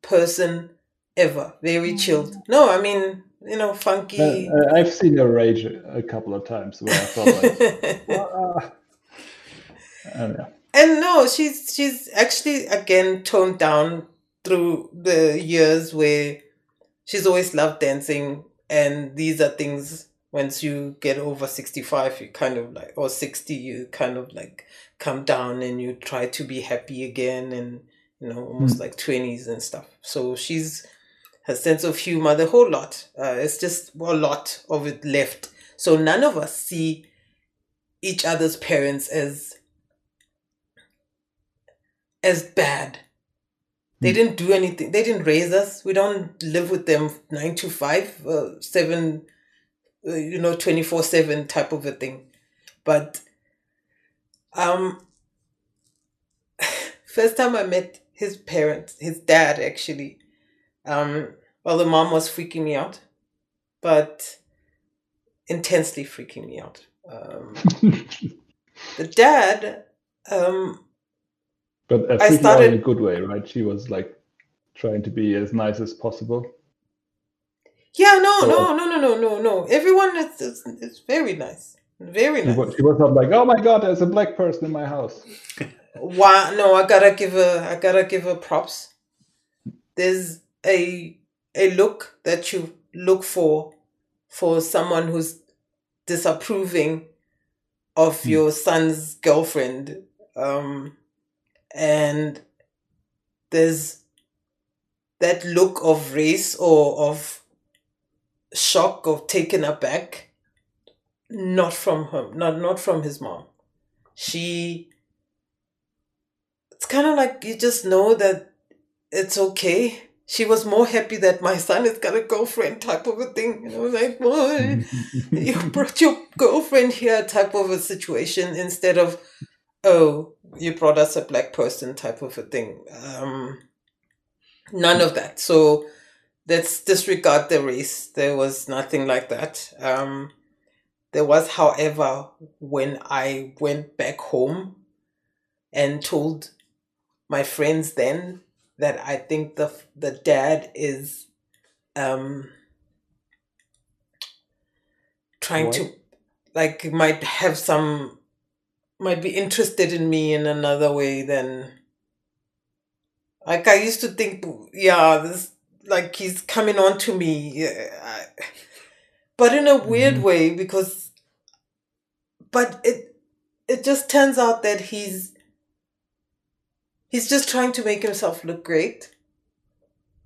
person ever, very chilled. No, I mean, you know, funky. Uh, I've seen her rage a couple of times where I thought like, "Ah." and no, she's she's actually again toned down through the years where she's always loved dancing and these are things once you get over 65 you kind of like or 60 you kind of like come down and you try to be happy again and you know almost like 20s and stuff. So she's her sense of humor the whole lot uh, it's just a lot of it left. So none of us see each other's parents as as bad they didn't do anything. They didn't raise us. We don't live with them nine to five, uh, seven, uh, you know, 24 7 type of a thing. But um, first time I met his parents, his dad actually, um, well, the mom was freaking me out, but intensely freaking me out. Um, the dad, um, But I I think in a good way, right? She was like trying to be as nice as possible. yeah, no, So- no, no, no, no, no, no. Everyone is, is, is very nice. Very She nice. was, she was not like, "Oh my God, there's a black person in my house." Why? No, I gotta give her. I gotta give her props. There's a a look that you look for for someone who's disapproving of Hmm. your son's girlfriend, um, and there's that look of race or of shock of taken aback. Not from her. Not not from his mom. She it's kind of like you just know that it's okay. She was more happy that my son has got a girlfriend type of a thing. You know, like, boy, you brought your girlfriend here type of a situation instead of, oh, you brought us a black person type of a thing. Um, none of that. So let's disregard the race. There was nothing like that. Um, there was, however, when I went back home and told my friends then that I think the the dad is um trying to like might have some might be interested in me in another way than like I used to think yeah this like he's coming on to me but in a weird Mhm. way because but it it just turns out that he's he's just trying to make himself look great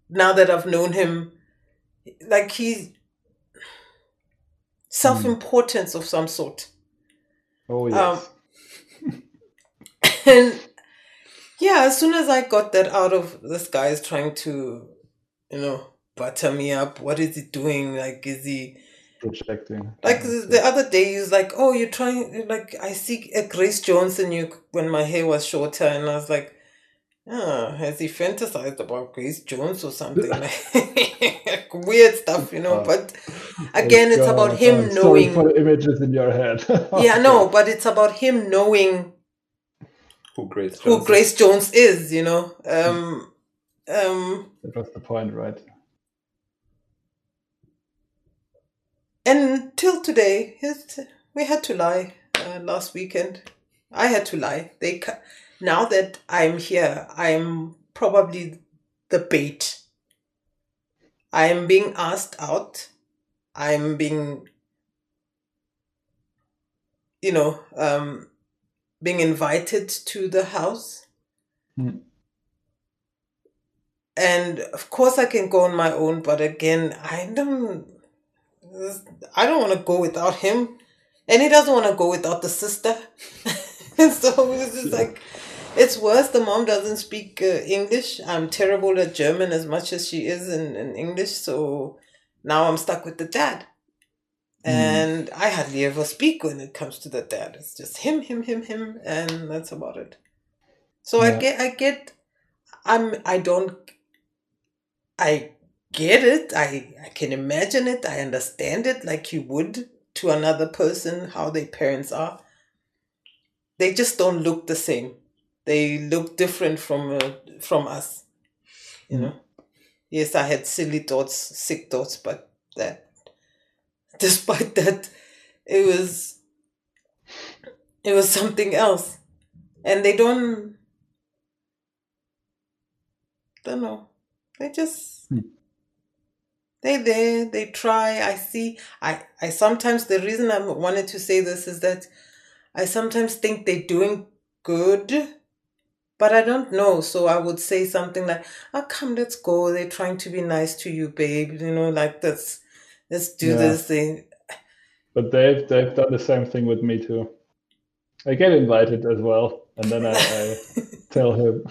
now that i've known him like he's self-importance of some sort Oh yes. Um, and yeah as soon as i got that out of this guy is trying to you know butter me up what is he doing like is he projecting. like the, the other day, he was like, "Oh, you're trying like I see a Grace Jones in you when my hair was shorter," and I was like, "Ah, has he fantasized about Grace Jones or something?" like weird stuff, you know. Oh. But again, it's about him I'm sorry knowing. for the images in your head. Yeah, no, but it's about him knowing Who Grace who Jones is. Jones is, you know. Um, um, That was the point, right? And till today, his, we had to lie uh, last weekend. I had to lie. They ca- now that I'm here, I'm probably the bait. I'm being asked out. I'm being, you know, um, being invited to the house. Hmm. And of course, I can go on my own, but again, I don't. I don't want to go without him, and he doesn't want to go without the sister. and so it's just like it's worse. The mom doesn't speak uh, English. I'm terrible at German as much as she is in, in English. So now I'm stuck with the dad, and I hardly ever speak when it comes to the dad. It's just him, him, him, him, and that's about it. So I get, I get, I'm I don't I get it. I I can imagine it. I understand it like you would to another person how their parents are. They just don't look the same. They look different from uh, from us. You know. Yes, I had silly thoughts, sick thoughts, but that despite that it was it was something else. And they don't don't know. They just Hmm. they there, they try. I see. I I sometimes the reason I wanted to say this is that I sometimes think they're doing good, but I don't know. So I would say something like, "Oh, come, let's go. They're trying to be nice to you, babe. You know, like this. Let's do Yeah. this thing." But they've they've done the same thing with me too. I get invited as well, and then I, I tell him,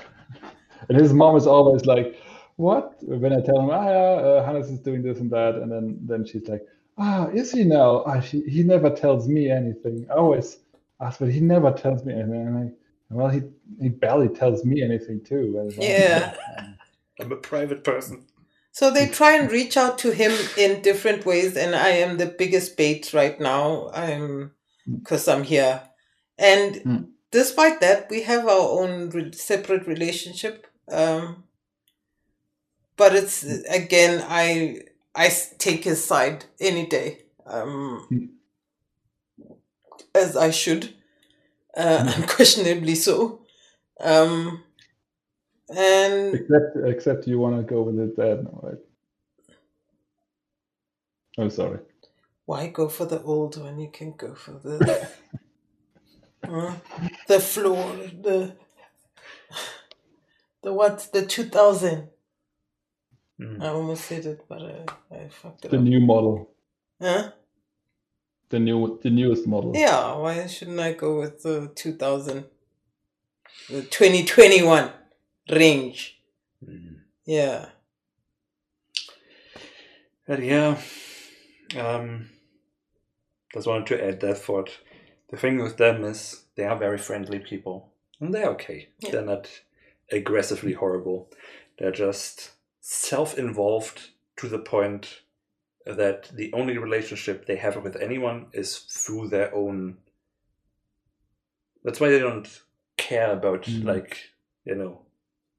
and his mom is always like, "What?" When I tell him, "Ah, yeah, uh, Hannes is doing this and that," and then then she's like, "Ah, is he now? Ah, she, he never tells me anything. I always ask, but he never tells me anything." And I, well, he he barely tells me anything too. And it's like, Yeah. I'm a private person. So they try and reach out to him in different ways, and I am the biggest bait right now. I'm because I'm here, and Hmm. despite that, we have our own re- separate relationship. Um, but it's again, I I take his side any day, um, Hmm. as I should, uh, unquestionably so. Um, and Except except you want to go with it dad, no, right? Oh, sorry. Why go for the old when you can go for the uh, the floor, the the what, the two thousand? Mm. I almost said it, but I, I fucked it The up. new model, Huh? the new the newest model. Yeah, why shouldn't I go with the two thousand, the twenty twenty one range? Mm. Yeah, But yeah, um, just wanted to add that thought. The thing with them is they are very friendly people, and they're okay. Yeah. They're not aggressively horrible. They're just self-involved to the point that the only relationship they have with anyone is through their own. That's why they don't care about Mhm. like you know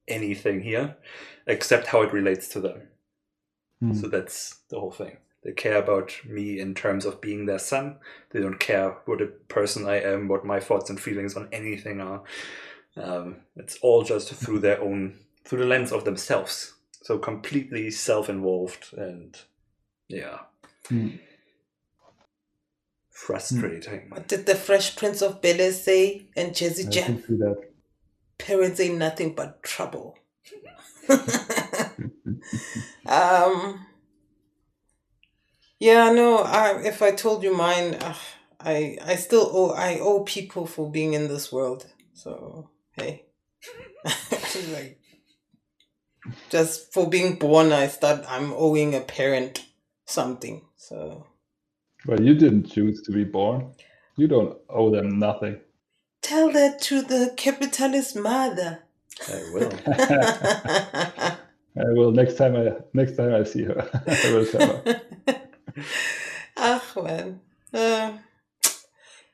anything here, except how it relates to them. Hmm. So that's the whole thing. They care about me in terms of being their son. They don't care what a person I am, what my thoughts and feelings on anything are. Um, it's all just through their own, through the lens of themselves. So completely self-involved and yeah, Hmm. frustrating. what did the Fresh Prince of Bel Air say? And Jazzy I Jeff, can see that. Parents ain't nothing but trouble. um yeah no I, if i told you mine uh, i i still owe i owe people for being in this world so hey like just for being born i start i'm owing a parent something so Well, you didn't choose to be born. You don't owe them nothing. Tell that to the capitalist mother I will. I will next time I next time I see her. I will tell her. Ach man. Uh,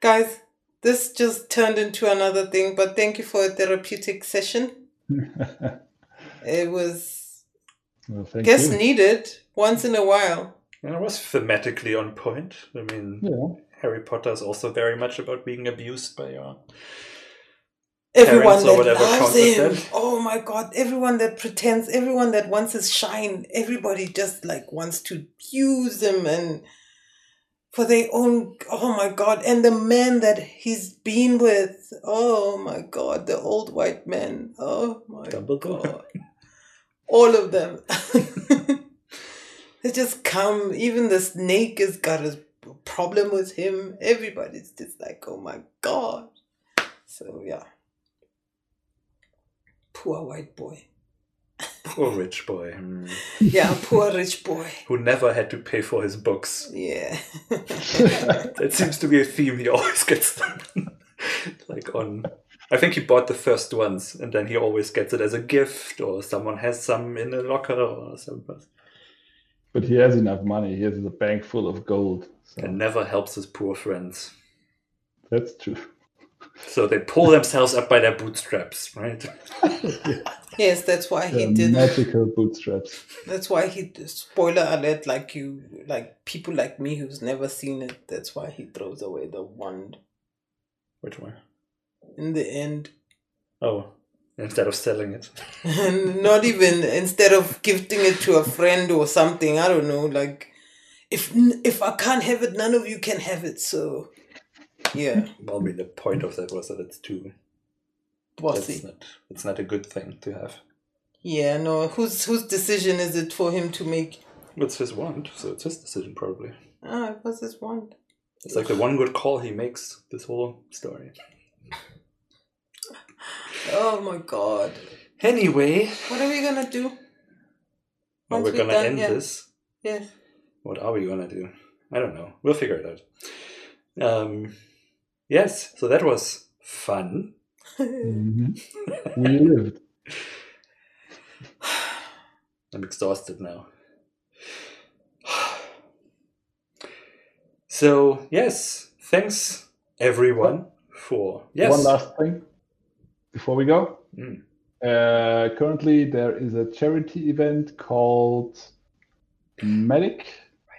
guys, this just turned into another thing, but thank you for a therapeutic session. It was, well, thank guess, you. needed once in a while. And it was thematically on point. I mean, Yeah. Harry Potter is also very much about being abused by your Everyone Parents or that loves him. Oh my god, everyone that pretends, everyone that wants his shine, everybody just like wants to use him and for their own oh my god. And the man that he's been with, oh my god, the old white man. Oh my Dumbledore. god. All of them. they just come, even the snake has got a problem with him. Everybody's just like, oh my god. So yeah. Poor white boy. Poor rich boy. Hmm. Yeah, poor rich boy. Who never had to pay for his books. Yeah. That seems to be a theme he always gets like on I think he bought the first ones, and then he always gets it as a gift, or someone has some in a locker or something. But he has enough money. He has a bank full of gold. So And never helps his poor friends. that's true. So they pull themselves up by their bootstraps, right? Yes, that's why he The did. magical bootstraps. That's why he. Spoiler alert! Like you, like people like me who's never seen it. That's why he throws away the wand Which one? in the end. Oh, instead of selling it. and not even instead of gifting it to a friend or something i don't know like if if i can't have it none of you can have it so yeah Well, I mean, the point of that was that it's too. Bossy not. It's not a good thing to have. yeah no whose whose decision is it for him to make It's his want, so it's his decision probably. ah it was his wand It's like the one good call he makes this whole story. oh my god Anyway, what are we gonna do well, we're gonna done, end yeah. this. yes What are we gonna do? I don't know. We'll figure it out. Um, yes. So that was fun. Mhm. We lived. I'm exhausted now. So yes, thanks everyone for yes. One last thing before we go. Mm. Uh, currently, there is a charity event called Medic.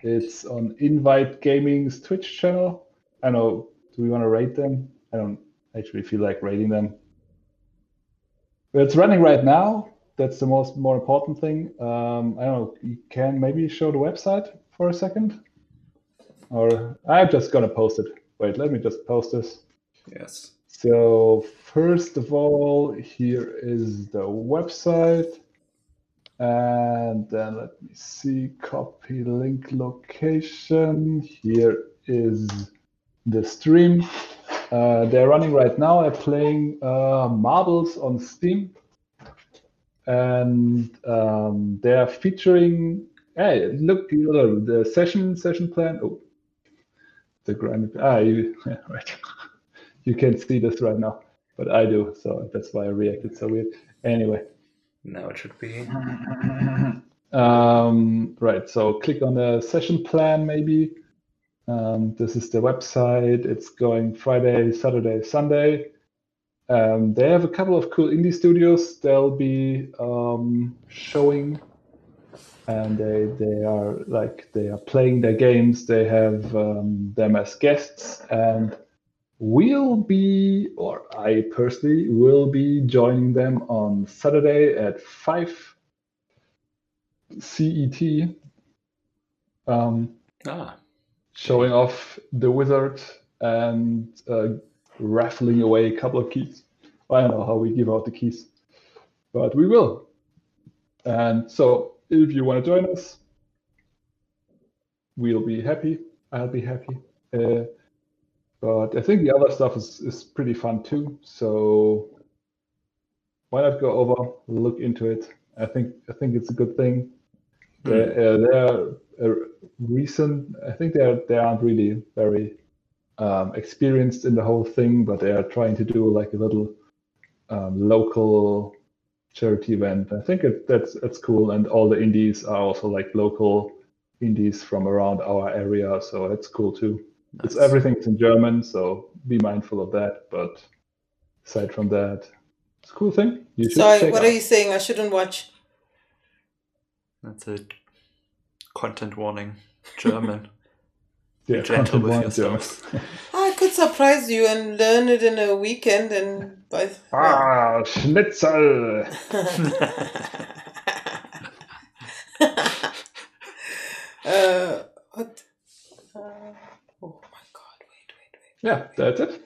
It's on Invite Gaming's Twitch channel. I know. Do we want to rate them? I don't actually feel like rating them. But it's running right now. That's the most more important thing. Um, I don't know. You can maybe show the website for a second, or I'm just gonna post it. Wait, let me just post this. Yes. So first of all, here is the website. And then let me see, copy link location. Here is the stream. Uh, they're running right now. They're playing uh, marbles on Steam. And um, they're featuring, hey, look, the session session plan. Oh, the grand, ah, you, right you can't see this right now, but I do, so that's why I reacted so weird. Anyway, Now it should be. um, right, so click on the session plan maybe. Um, this is the website. It's going Friday, Saturday, Sunday. Um, they have a couple of cool indie studios they'll be um, showing, and they they are like they are playing their games. They have um, them as guests, and we'll be, or I personally will be joining them on Saturday at five CET. Um, Ah, showing off the wizard and uh, raffling away a couple of keys. I don't know how we give out the keys, but we will. And so, if you want to join us, we'll be happy. I'll be happy. Uh, but I think the other stuff is, is pretty fun too. So why not go over, look into it? I think I think it's a good thing. They're, uh, they're uh, recent. I think they are they aren't really very um, experienced in the whole thing, but they are trying to do like a little um, local charity event. I think it, that's that's cool, and all the indies are also like local indies from around our area, so that's cool too. It's nice. everything's in German, so be mindful of that. But aside from that, it's a cool thing. You should sorry what out. are you saying i shouldn't watch That's a content warning. German. Yeah, Be gentle with warning, German. yourselves. i could surprise you and learn it in a weekend and by ah, Schnitzel. uh, oh my god wait wait wait Yeah, that's it.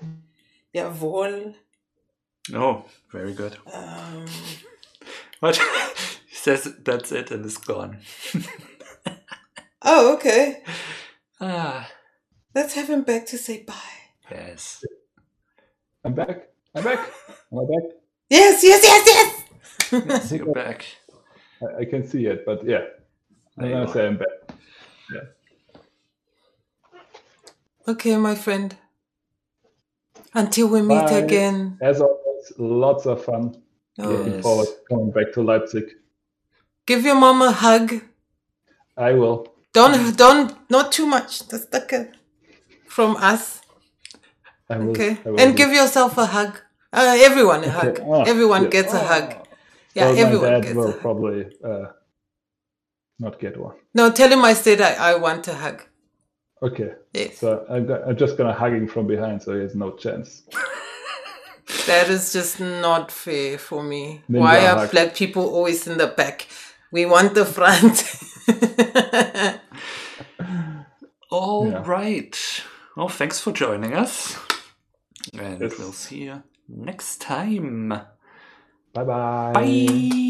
jawohl oh, very good. um, What? he says that's it and is gone. oh okay ah, let's have him back to say bye yes. I'm back. I'm back. Am I back? yes yes yes yes Yes, you're back. I, I can see it, but yeah, I'm There gonna say I'm back. Yeah. Okay my friend until we meet Bye. again As always, lots, of fun. Oh. Looking Yes. forward to coming back to Leipzig. Give your mom a hug. I will. Don't don't not too much. Like a, from us. I will. Okay. And give yourself a hug. Uh, everyone a hug. Oh, everyone yeah. gets a hug. Yeah, well, everyone my dad gets will probably uh, not get one. No, tell him I said I, I want a hug. Okay, Yes. so I'm, go- I'm just gonna hug him from behind, so he has no chance. That is just not fair for me. Ninja Why are hug. black people always in the back? We want the front. All Yeah. right. Well, thanks for joining us. And Yes. we'll see you next time. Bye bye. Bye.